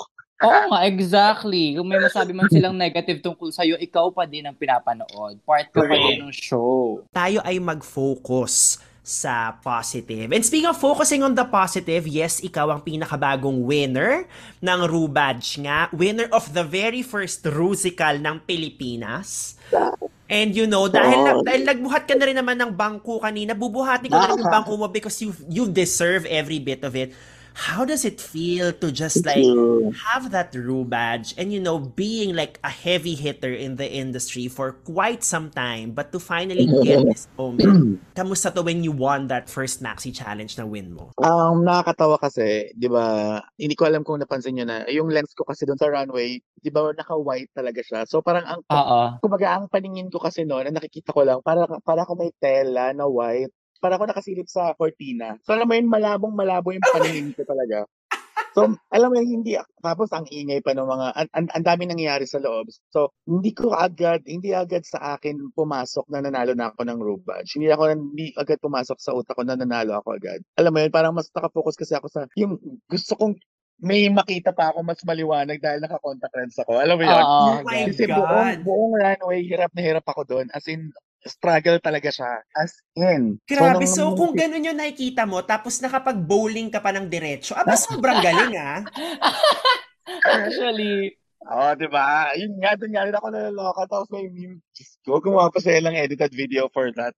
Oo nga, exactly. Kung may masabi man silang negative tungkol sa'yo, ikaw pa din ang pinapanood. Part ka pa din ng show. tayo ay mag-focus sa positive. And speaking of focusing on the positive, yes, ikaw ang pinakabagong winner ng Rue Badge nga. Winner of the very first Rusical ng Pilipinas. And you know, dahil, Oh. dahil nagbuhat ka na rin naman ng bangko kanina, bubuhatin ko na rin yung bangko mo because you you deserve every bit of it. How does it feel to just like have that Rue badge and you know being like a heavy hitter in the industry for quite some time but to finally get this moment kamusta to when you won that first maxi challenge na win mo Um, nakakatawa kasi, di ba, hindi ko alam kung napansin nyo na, yung lens ko kasi doon sa runway, di ba, naka-white talaga siya. So parang ang, Oo. kumbaga ang paningin ko kasi noon, ang nakikita ko lang, para, para ako may tela na white, para ako nakasilip sa cortina. So alam mo yun, malabong malabo yung paningin ko talaga. So, alam mo yun, hindi, tapos ang ingay pa ng mga, ang, ang, ang dami nangyayari sa loob. So, hindi ko agad, hindi agad sa akin pumasok na nanalo na ako ng Rubadge. Hindi ako, hindi agad pumasok sa utak ko na nanalo ako agad. Alam mo yun, parang mas nakafocus kasi ako sa, yung gusto kong may makita pa ako mas maliwanag dahil naka-contact lens ako. Alam mo yun? Oh my Kasi God. buong, buong runway, hirap na hirap ako doon. As in, struggle talaga siya. As in. Grabe, nung- so kung ganun yung nakikita mo, tapos nakapag-bowling ka pa ng diretso, aba, sobrang galing ah. Actually, Oo, di ba? Yun nga, doon nga rin ako naloloka. Tapos may meme, Diyos ko, gumawa pa sila ng edited video for that.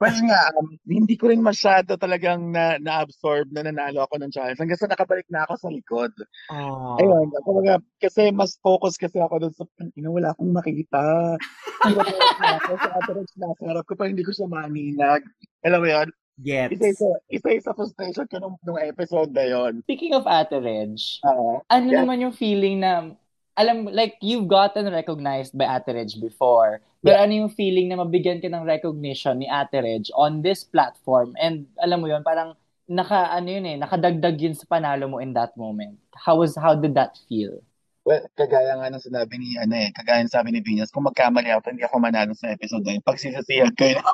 Well nga, um, hindi ko rin masyado talagang na, na-absorb na nanalo ako ng challenge. Hanggang sa nakabalik na ako sa likod. Oh. Ayun, mga, kasi mas focus kasi ako doon sa, ina, wala akong makita. Ako sa average na sarap ko pa, hindi ko siya maninag. Alam mo yun? Gets. Isa-isa, isa-isa frustration ko nung, nung episode na yun. speaking of Ate Reg, Oo. ano Yeah. naman yung feeling na, alam, like, you've gotten recognized by Ate Reg before. Pero ano yung feeling na mabigyan ka ng recognition ni Ate Reg on this platform? And alam mo yun, parang naka, ano yun eh, nakadagdag yun sa panalo mo in that moment. How was, how did that feel? Well, kagaya nga ng sinabi ni, ano eh, kagaya ng sabi ni Venus, kung magkamali ako, hindi ako manalo sa episode na yun. Pagsisisihan ko yun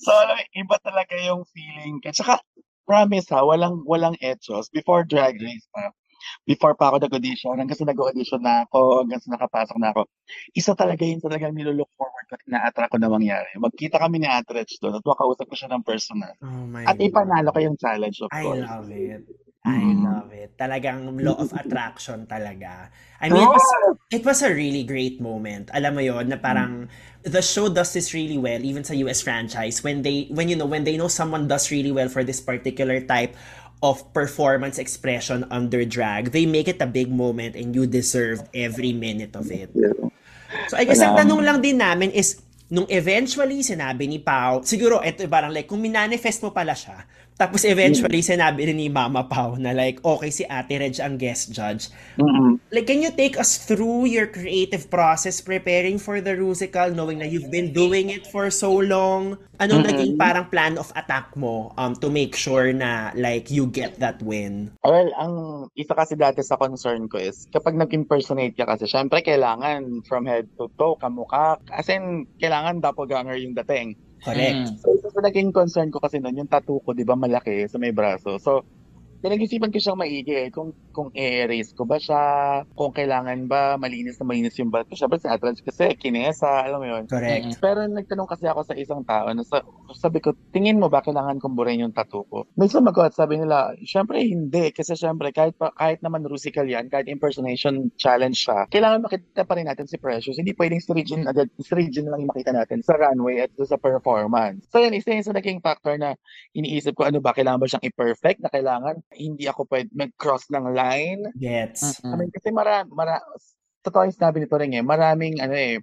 So, alam, mo, iba talaga yung feeling. At saka, promise ha, walang, walang etchos. Before Drag Race pa, before pa ako nag-audition, hanggang sa nag-audition na ako, hanggang sa nakapasok na ako, isa talaga yun talagang nilook forward ko, na-attract ko na mangyari. Magkita kami ni Atrex doon at makausap ko siya ng personal. Oh my At God. ipanalo ko yung challenge, of I course. love it. I Mm. love it. Talagang law of attraction talaga. I mean, it was, it was a really great moment. Alam mo yon na parang the show does this really well, even sa US franchise, when they, when you know, when they know someone does really well for this particular type of performance expression under drag, they make it a big moment and you deserve every minute of it. So I guess ang tanong lang din namin is, nung eventually sinabi ni Pau, siguro ito parang like, kung minanifest mo pala siya, tapos eventually sinabi rin ni Mama Pau na like, okay si Ate Reg ang guest judge. Mm-mm. Like, can you take us through your creative process preparing for the Rusical, knowing na you've been doing it for so long? Anong Mhm. naging parang plan of attack mo um, to make sure na like you get that win? Well, ang isa kasi dati sa concern ko is, kapag nag-impersonate ka kasi, syempre kailangan from head to toe, kamukha. As in, kailangan doppelganger yung dating. Correct. Mm. So, isa sa naging concern ko kasi noon, yung tattoo ko, di ba, malaki sa may braso. So, pinag-isipan ko siyang maigi eh, kung, kung i-erase ko ba siya, kung kailangan ba malinis na malinis yung balat ko. Siyempre, si Atrans kasi, kinesa, alam mo yun. Correct. Pero nagtanong kasi ako sa isang tao na sa, sabi ko, tingin mo ba kailangan kong burin yung tattoo ko? May sumagot, sabi nila, syempre hindi. Kasi syempre, kahit, pa, kahit naman rusical yan, kahit impersonation challenge siya, kailangan makita pa rin natin si Precious. Hindi pwedeng si Regine, agad, si Regine lang yung makita natin sa runway at sa performance. So yan, isa yun sa naging factor na iniisip ko, ano ba, kailangan ba siyang i-perfect na kailangan hindi ako pwede mag-cross ng line? Gets. I mean, kasi mara, mara, totoo yung sinabi nito rin eh, maraming, ano eh,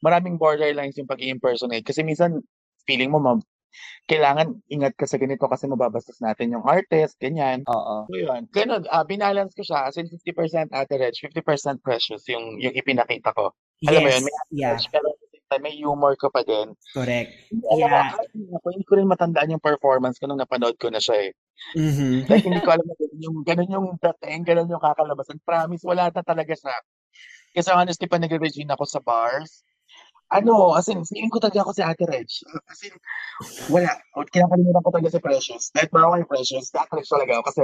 maraming borderlines yung pag-impersonate. Kasi minsan, feeling mo, ma'am, kailangan ingat ka sa ganito kasi mababastos natin yung artist, ganyan. Oo. So yun, ganun, ah, binalance ko siya, as in 50% Ate Reg, 50% Precious yung, yung ipinakita ko. Alam mo Yes. yun, may Yeah. Reg, pero may humor ko pa din. Correct. Alam mo, Yeah. kahit ako, hindi ko rin matandaan yung performance ko nung napanood ko na siya eh. Mhm. Like, hindi ko alam na ganun yung, ganun yung dating, ganun yung kakalabasan. Promise, wala na talaga siya. Kasi honestly, pa nag-regine ako sa bars, ano, as in, feeling ko talaga ako si Ate Reg. As in, wala. Kinakalimutan ko talaga si Precious. Dahil ba ako kay Precious, si Ate Reg talaga ako. Kasi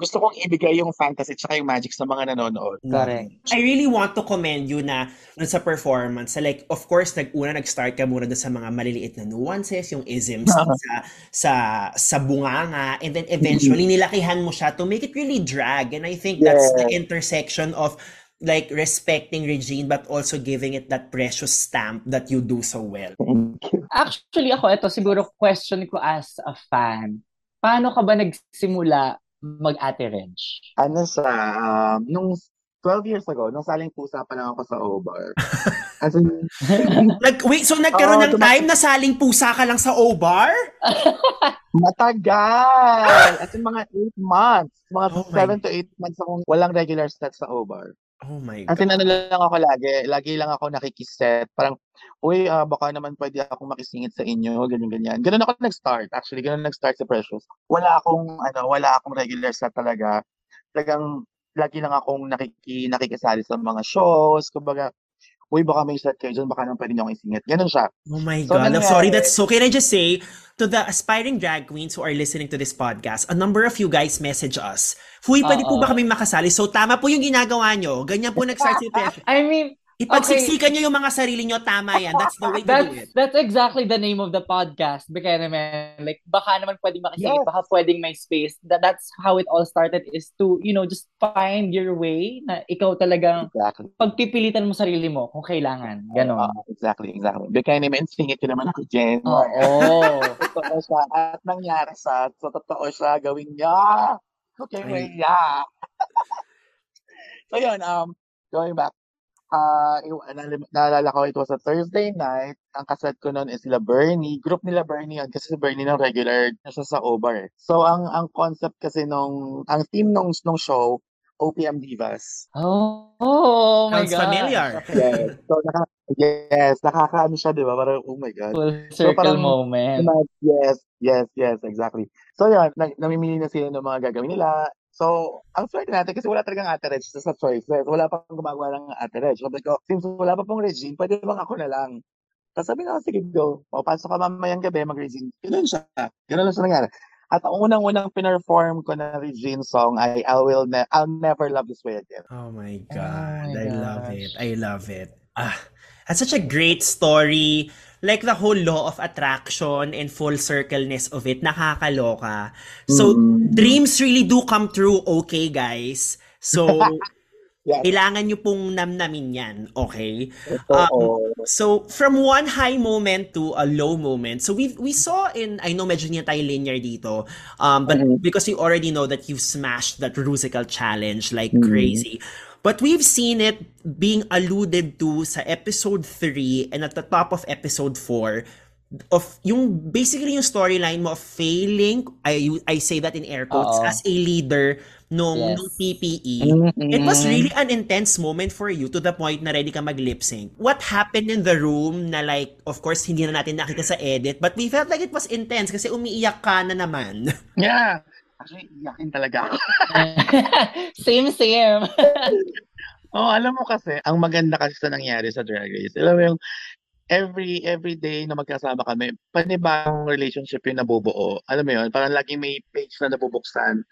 gusto kong ibigay yung fantasy tsaka yung magic sa mga nanonood. Correct. I really want to commend you na dun sa performance. Sa like, of course, nag-una nag-start ka muna dun sa mga maliliit na nuances, yung isms Ah. sa sa sa bunganga, and then eventually nilakihan mo siya to make it really drag. And I think that's the intersection of like respecting Regine but also giving it that precious stamp that you do so well. Thank you. Actually, ako, ito siguro question ko as a fan. Paano ka ba nagsimula mag-Ate Reg? Ano siya, um, nung 12 years ago, nung saling pusa pa lang ako sa O-Bar. As in, Nag, wait, so nagkaroon Oo, ng time na saling pusa ka lang sa O-Bar? matagal! As in, mga 8 months. Mga Oh my 7 to 8 months akong walang regular set sa O-Bar. Oh my in, God. ano lang ako lagi, lagi lang ako nakikiset. Parang, uy, ah, baka naman pwede akong makisingit sa inyo, ganyan-ganyan. Ganun ako nag-start. Actually, ganun nag-start si Precious. Wala akong, ano, wala akong regular set talaga. Talagang, lagi lang akong nakiki, nakikisali sa mga shows. Kumbaga, uy, baka may set kayo dyan, baka naman pwede niyo akong isingit. Ganun siya. Oh my So, God. I'm sorry. That's so. Can I just say to the aspiring drag queens who are listening to this podcast, a number of you guys message us. Huy, pwede po Oo. ba kami makasali? So, tama po yung ginagawa nyo. Ganyan po nag-start si. I mean, Ipagsiksikan nyo yung mga sarili nyo. Tama yan. That's the way to do it. that's that's exactly the name of the podcast. Baka naman, like, baka naman pwedeng makisingit, Yes. baka pwedeng may space. That, that's how it all started is to, you know, just find your way na ikaw talagang Exactly. pagpipilitan mo sarili mo kung kailangan. Ganon. Ah, exactly, exactly. Bigay naman, singit ko naman ako dyan. Oo. totoo siya. At nangyari siya. So, totoo siya. Gawin niya. Okay, Ay. way yeah. so, yun. Um, going back. Uh, naalala ko, it was a Thursday night. Ang kaset ko noon is sila Bernie. Group nila Bernie yun. Kasi si Bernie nung regular na siya sa Obar. eh. So, ang ang concept kasi nung, ang theme nung, nung show, OPM Divas. Oh, oh my Sounds God. familiar. Yes. So, naka, yes, nakakaano siya, di ba? Parang, oh my God. Full circle parang- moment. Yes, yes, yes, exactly. So yun, na- namimili na sila ng mga gagawin nila. So, ang swerte natin kasi wala talagang ate Reg sa choices. Wala pang gumagawa ng ate Reg. Sabi ko, since wala pa pong Regine, pwede bang ako na lang? Tapos sabi ko, sige go. O, pasok ka mamayang gabi, mag-Regine. Ganun siya. Ganun lang siya nangyari. At ang unang-unang pinerform ko na Regine song ay I Will Ne- I'll Never Love This Way Again. Oh my Oh God. my I love it. I love it. Ah, that's such a great story. Like the whole law of attraction and full circleness of it, nakakaloka. So, Mm. dreams really do come true, okay, guys? So, Yes. kailangan nyo pong namnamin yan, okay? Oo. So, from one high moment to a low moment. So, we we saw in, I know medyo na tayo linear dito, um, but Mhm. because we already know that you've smashed that Rusical challenge like Mhm. crazy. But we've seen it being alluded to sa episode 3 and at the top of episode 4 of yung basically yung storyline mo of failing I I say that in air quotes Oo. as a leader nung, Yes. nung PPE Mm-mm. It was really an intense moment for you to the point na ready ka mag-lip sync. What happened in the room na like, of course, hindi na natin nakita sa edit, but we felt like it was intense kasi umiiyak ka na naman. Yeah. Actually, iyakin talaga ako. same, same. Oo, alam mo kasi, ang maganda kasi sa nangyari sa Drag Race, alam mo yung every every day na magkasama kami, panibagong relationship yung nabubuo. Alam mo yun, parang lagi may page na nabubuksan.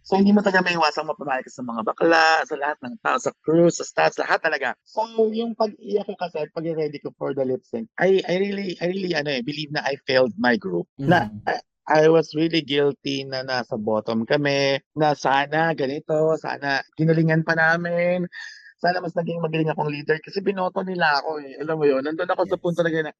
So, hindi mo talaga may iwasang mapamahal ka sa mga bakla, sa lahat ng tao, sa crew, sa stats, lahat talaga. So, yung pag-iyak ko kasi, pag-ready ko for the lip sync, I, I really, I really, ano eh, believe na I failed my group. Na, I, I was really guilty na nasa bottom kami, na sana ganito, sana ginalingan pa namin, sana mas naging magaling akong leader kasi binoto nila ako eh. Alam mo yun, nandun ako sa Yes. punto na ganyan,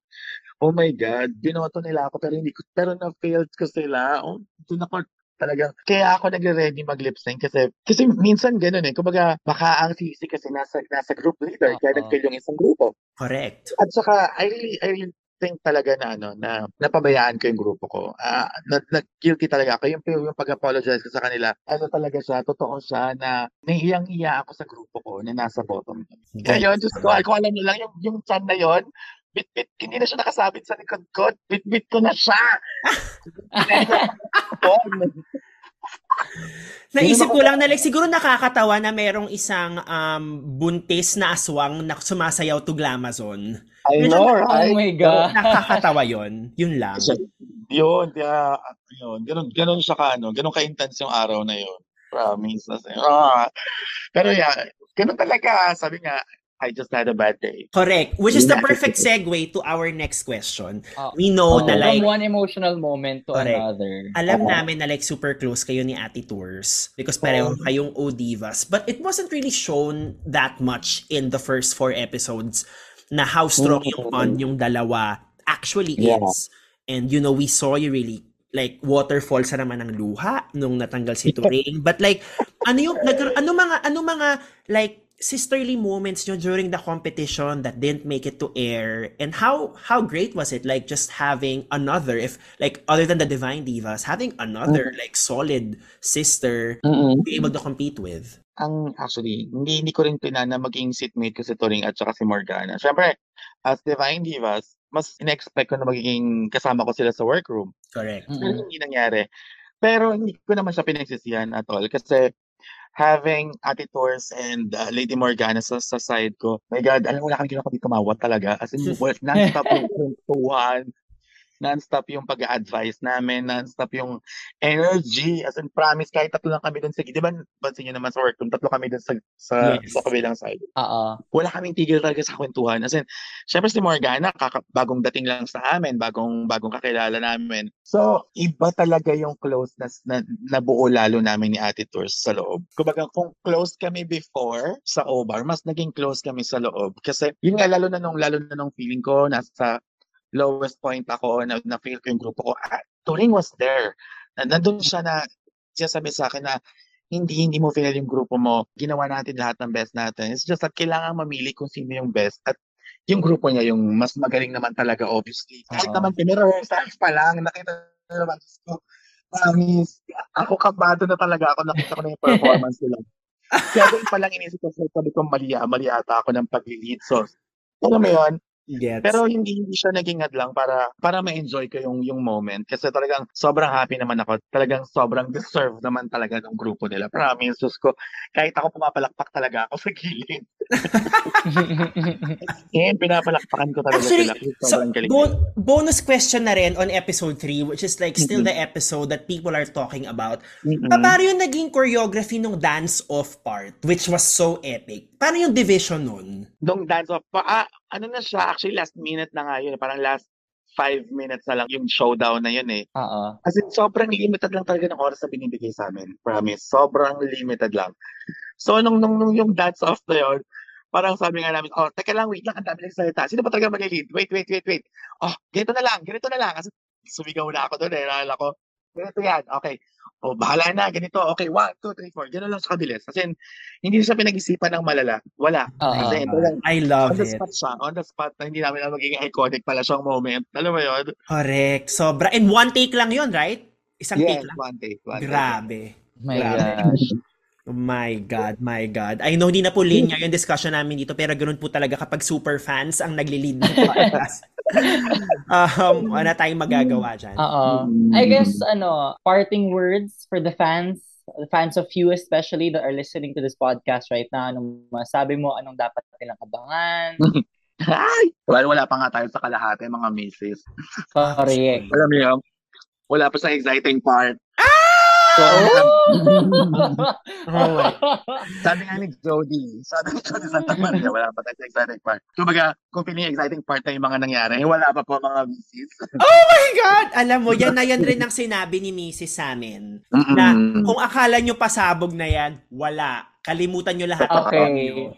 oh my God, binoto nila ako pero hindi ko, pero na-failed ko sila. Oh, doon ako talaga, kaya ako nagre-ready mag-lip sync kasi, kasi minsan ganun eh, kumbaga, baka ang sisi kasi nasa, nasa group leader, kaya Oo. nag-fail yung isang grupo. Correct. At saka, I really, I really think talaga na ano, na napabayaan ko yung grupo ko. Ah, na, na talaga ako. Yung, yung pag-apologize ko sa kanila, ano talaga siya, totoo siya na naiyang-iya ako sa grupo ko na nasa bottom. Kaya yun, Diyos ko, kung alam niyo lang, yung, yung chan na yun, bit-bit, hindi na siya nakasabit sa likod ko, bit-bit ko na siya. Naisip ko lang na like, siguro nakakatawa na merong isang um, buntis na aswang na sumasayaw to Glamazon. I know, Oh right? my God. Nakakatawa yon Yun lang. Siya- Yun, kaya, yun, ganun, ganun siya ka, ano, ganun ka-intense yung araw na yun. Promise. Ah. Pero yeah, ganun talaga. Sabi nga, I just had a bad day. Correct. Which is the perfect segue to our next question. Oh. We know Oh. na like, From one emotional moment to Correct. another. Alam Oo. namin na like super close kayo ni Ate Tours because pareho Oo. kayong O-Divas. But it wasn't really shown that much in the first four episodes na how strong yung Mm. bond yung dalawa actually Yeah. is. And you know, we saw you really like waterfall sa naman ng luha nung natanggal si Turing. But like, ano yung, nag, ano mga, ano mga like sisterly moments nyo during the competition that didn't make it to air and how how great was it like just having another if like other than the divine divas having another like solid sister to be able to compete with ang actually, hindi, hindi ko rin pinana maging seatmate ko si Turing at saka si Morgana. Siyempre, as Divine Divas, mas in-expect ko na magiging kasama ko sila sa workroom. Correct. Pero Mm-mm. hindi nangyari. Pero hindi ko naman siya pinagsisihan at all kasi having Ate Tours and uh, Lady Morgana sa, sa side ko, my God, alam mo, wala kami ginawa kundi tumawat talaga. As in, well, non-stop yung kwentuhan, non-stop yung pag-advise namin, non-stop yung energy. As in, promise, kahit tatlo lang kami dun sa, di ba, pansin nyo naman sa work, kung tatlo kami dun sa, sa, Yes. sa kabilang side Oo. wala kaming tigil talaga sa kwentuhan. As in, syempre si Morgana, kaka, bagong dating lang sa amin, bagong, bagong kakilala namin. So, iba talaga yung closeness na nabuo lalo namin ni Ate Tours sa loob. Kumbaga, kung close kami before sa OBAR, mas naging close kami sa loob. Kasi, yun nga, lalo na nung, lalo na nung feeling ko, nasa lowest point ako, na, na feel ko yung grupo ko, ah, Turing was there. Na, nandun siya na, siya sabi sa akin na, hindi hindi mo feel yung grupo mo. Ginawa natin lahat ng best natin. It's just that kailangan mamili kung sino yung best at yung grupo niya yung mas magaling naman talaga obviously. Kahit Oo. naman pinrehearsals pa lang, nakita na naman ko. Promise, ako kabado na talaga ako, nakita ko na yung performance nila. Kaya doon pa lang inisip ko, sabi ko, mali, mali ata ako ng pag-lead. So, alam mo yun, Gets. pero hindi hindi siya naging hadlang para para ma-enjoy ko yung yung moment kasi talagang sobrang happy naman ako. Talagang sobrang deserve naman talaga ng grupo nila. Promise Diyos ko, kahit ako pumapalakpak talaga ako sa gilid. Eh, pinapalakpakan ko talaga Actually, sila. So, bon- bonus question na rin on episode 3, which is like still Mhm. the episode that people are talking about. Mm-mm. Pa- Paano yung naging choreography nung dance-off part, which was so epic? Paano yung division nun? Nung dance off pa, ah, ano na siya, actually last minute na nga yun. Parang last five minutes na lang yung showdown na yun eh. Oo. As in, sobrang limited lang talaga ng oras na binibigay sa amin. Promise. Sobrang limited lang. So, nung, nung, nung yung dance off na yun, parang sabi nga namin, oh, teka lang, wait lang, ang dami lang salita. Sino ba talaga mag-lead? Wait, wait, wait, wait. Oh, ganito na lang, ganito na lang. Kasi sumigaw na ako doon eh. Nalala ko, ganito yan. Okay. Oh, bahala na, ganito. Okay, one, two, three, four. Ganun lang sa kabilis. Kasi hindi siya pinag-isipan ng malala. Wala. Oo. Kasi talagang I on love the it. spot siya. On the spot na hindi namin alam magiging iconic pala siyang moment. Alam mo yun? Correct. Sobra. And one take lang yun, right? Isang take Yes, lang. one take. One take. Grabe. My Grabe. gosh. Oh my God, my God. I know hindi na po linear yung discussion namin dito, pero ganun po talaga kapag super fans ang nagli-lead ng podcast. um, wala tayong magagawa dyan. Oo. Mm. I guess, ano, parting words for the fans, the fans of you especially that are listening to this podcast right now. Anong masabi mo? Anong dapat nilang abangan? Ay! Wala, wala pa nga tayo sa kalahati, mga misis. Correct. Alam yun, wala pa sa exciting part. So, Oh my sabi nga ni Jody, sabi ni Jody Santa Maria, wala pa tayo sa exciting part. Kumbaga, kung feeling exciting part na yung mga nangyari, wala pa po mga misis. Oh my God! Alam mo, yan na yan rin ang sinabi ni Mrs. sa amin. Na Mm-mm. kung akala nyo pasabog na yan, wala. Kalimutan nyo lahat. ng Okay. nyo.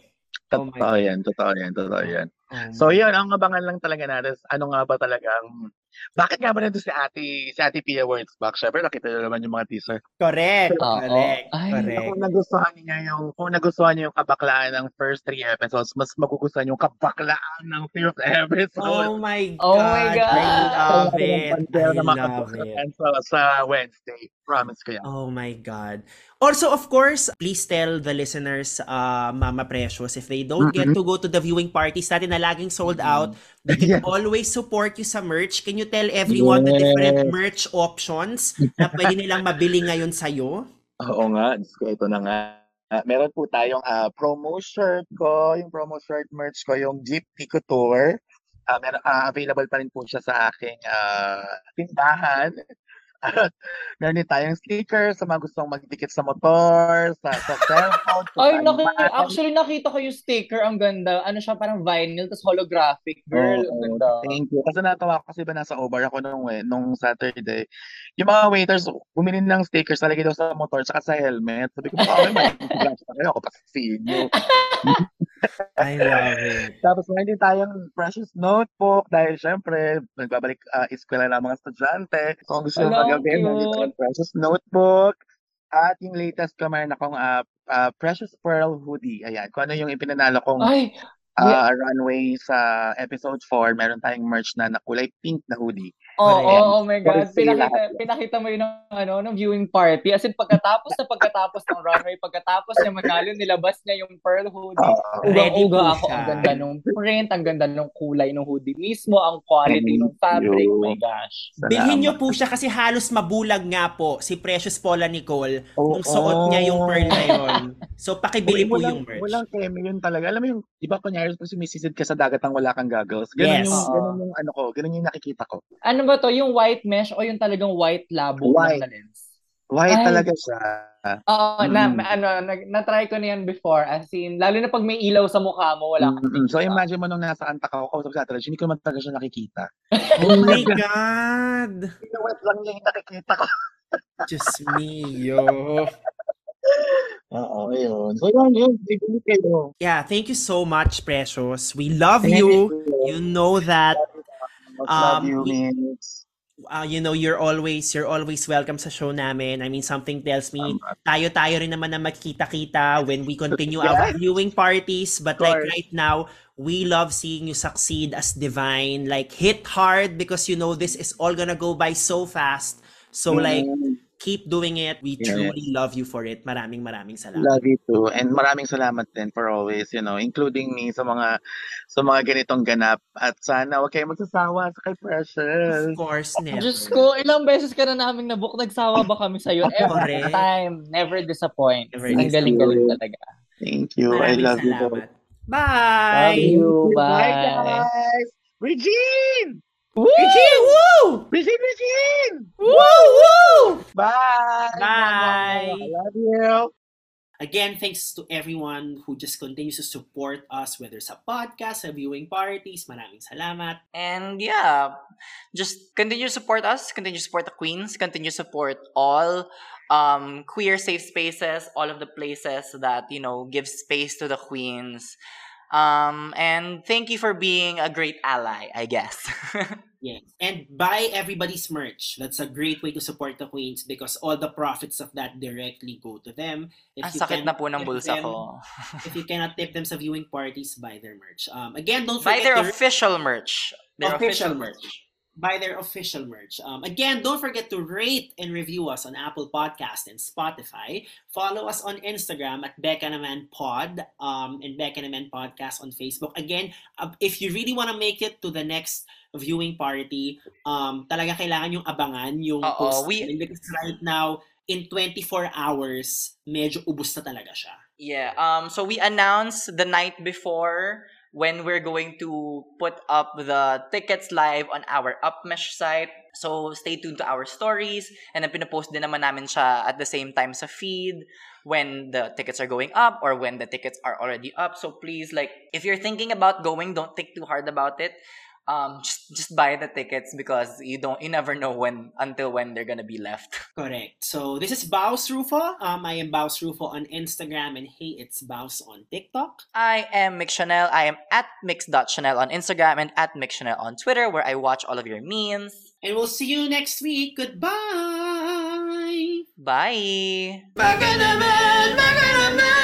Oh Totoo yan, totoo yan, totoo yan. Oh So yun, ang abangan lang talaga natin, ano nga ba talagang, bakit nga ba nandun si Ate, si Ate Pia Words back? Siyempre, nakita nyo naman yung mga teaser. Correct. Oo. Correct. Ay, correct. Kung nagustuhan niya yung, kung nagustuhan niyo yung kabaklaan ng first three episodes, mas magugustuhan yung kabaklaan ng fifth episode. Oh my God. Oh my God. I love it. I love it. sa, sa Wednesday. Promise ko yan. Oh my God. Also, of course, please tell the listeners, uh, Mama Precious, if they don't get Mhm. to go to the viewing parties natin na laging sold Mhm. out, they can Yes. always support you sa merch. Can you tell everyone the different merch options na pwede nilang mabili ngayon sa'yo? Oo nga, ito na nga. Ah, meron po tayong ah, promo shirt ko, yung promo shirt merch ko, yung Jeep Couture. Ah, meron, ah, available pa rin po siya sa aking ah, tindahan. At meron din tayong sticker sa mga gustong magdikit sa motor, sa, sa cellphone. Ay, naki, man. actually nakita ko yung sticker. Ang ganda. Ano siya, parang vinyl, tapos holographic. Girl, ang Oo, ganda. Thank you. Kasi natawa ko kasi ba nasa Obar ako nung, eh, nung Saturday. Yung mga waiters, bumili ng stickers, nalagay daw sa motor, saka sa helmet. Sabi ko, baka may kayo. Ako pa sa inyo. I love it. Tapos meron din tayong precious notebook dahil syempre, nagbabalik uh, eskwela ng mga estudyante. So, kung gusto nyo din cute. tayong precious notebook. At yung latest ko, meron akong uh, uh, Precious Pearl hoodie. Ayan, kung ano yung ipinanalo kong Ay, uh, runway sa episode 4, meron tayong merch na na kulay pink na hoodie. Oo, oh, oh, my God. Pinakita, pinakita mo yun ng, ano, ng viewing party. As in, pagkatapos na pagkatapos ng runway, pagkatapos niya manalo, nilabas niya yung pearl hoodie. Oo. Ready Uga-uga ako. siya. Ang ganda nung print, ang ganda nung kulay ng hoodie mismo, ang quality ng fabric. you. My gosh. Bilhin niyo Salamat. po siya kasi halos mabulag nga po si Precious Paula Nicole Oo. nung suot niya yung pearl na yun. So, pakibili Uy, po walang, yung merch. Walang keme yun talaga. Alam mo yung, di ba kunyari sumisisid ka sa dagat ang wala kang goggles? Ganun Yes. yung, ganun yung ano ko, ganun yung nakikita ko. Ano ba to? Yung white mesh o yung talagang white labo White. na lens? White Ay. talaga siya. Oo, na, Mm. ano, na, na-try ko na yan before. As in, lalo na pag may ilaw sa mukha mo, wala kang Mm-mm. So imagine mo nung nasa antak ako, kausap sa atin, hindi ko naman talaga siya nakikita. Oh my God! Pinuwet lang niya yung nakikita ko. Diyos mio. Oo, ayun. So yun, yun. Bibili kayo. Yeah, thank you so much, Precious. We love you. You know that. Love Um, you, we- Miss. Uh, you know, you're always you're always welcome sa show namin. I mean, something tells me tayo-tayo rin naman na magkita-kita when we continue Yes. our viewing parties. But like right now, we love seeing you succeed as Divine. Like, hit hard because you know this is all gonna go by so fast. So like, Mm, keep doing it. We Yes. truly love you for it. Maraming maraming salamat. Love you too. And maraming salamat din for always, you know, including me sa mga sa mga ganitong ganap. At sana huwag kayong magsasawa sa kay Of Precious. course, never. Diyos ko, ilang beses ka na naming nabook. Nagsawa ba kami sa'yo? Every time. Never disappoint. Never Ang galing-galing disappoint. talaga. Thank you. I Maraming love you. salamat. both. Bye! Love you. Bye, Bye. guys! Regine! Regine, woo! Regine, Regine! Woo! Woo! Bye! Bye. I love you. Again, thanks to everyone who just continues to support us, whether sa podcast, sa viewing parties. Maraming salamat. And yeah, just continue to support us, continue to support the queens, continue to support all um queer safe spaces, all of the places that, you know, give space to the queens. Um and thank you for being a great ally, I guess. Yes. And buy everybody's merch. That's a great way to support the queens because all the profits of that directly go to them. If Ang sakit na po ng bulsa them- ko. If you cannot tip them sa viewing parties, buy their merch. Um, again, don't Buy forget their to official merch. Their official merch. Buy their official merch. Um, again, don't forget to rate and review us on Apple Podcast and Spotify. Follow us on Instagram at Becca Naman Pod um, and Becca Naman Podcast on Facebook. Again, uh, if you really want to make it to the next viewing party, um, talaga kailangan yung abangan yung Oo, post we- because right now, in 24 hours, medyo ubus na talaga siya. Yeah. Um. So we announced the night before when we're going to put up the tickets live on our Upmesh site. So stay tuned to our stories. And then pinopost din naman namin siya at the same time sa feed when the tickets are going up or when the tickets are already up. So please, like, if you're thinking about going, don't think too hard about it. Um, just just buy the tickets because you don't you never know when until when they're gonna be left. Correct. So this is Baus Rufo. Um, I am Baus Rufo on Instagram and hey, it's Baus on TikTok. I am Mix Chanel. I am at mix.chanel on Instagram and at Mix Chanel on Twitter where I watch all of your memes. And we'll see you next week. Goodbye. Bye! Baka naman, mga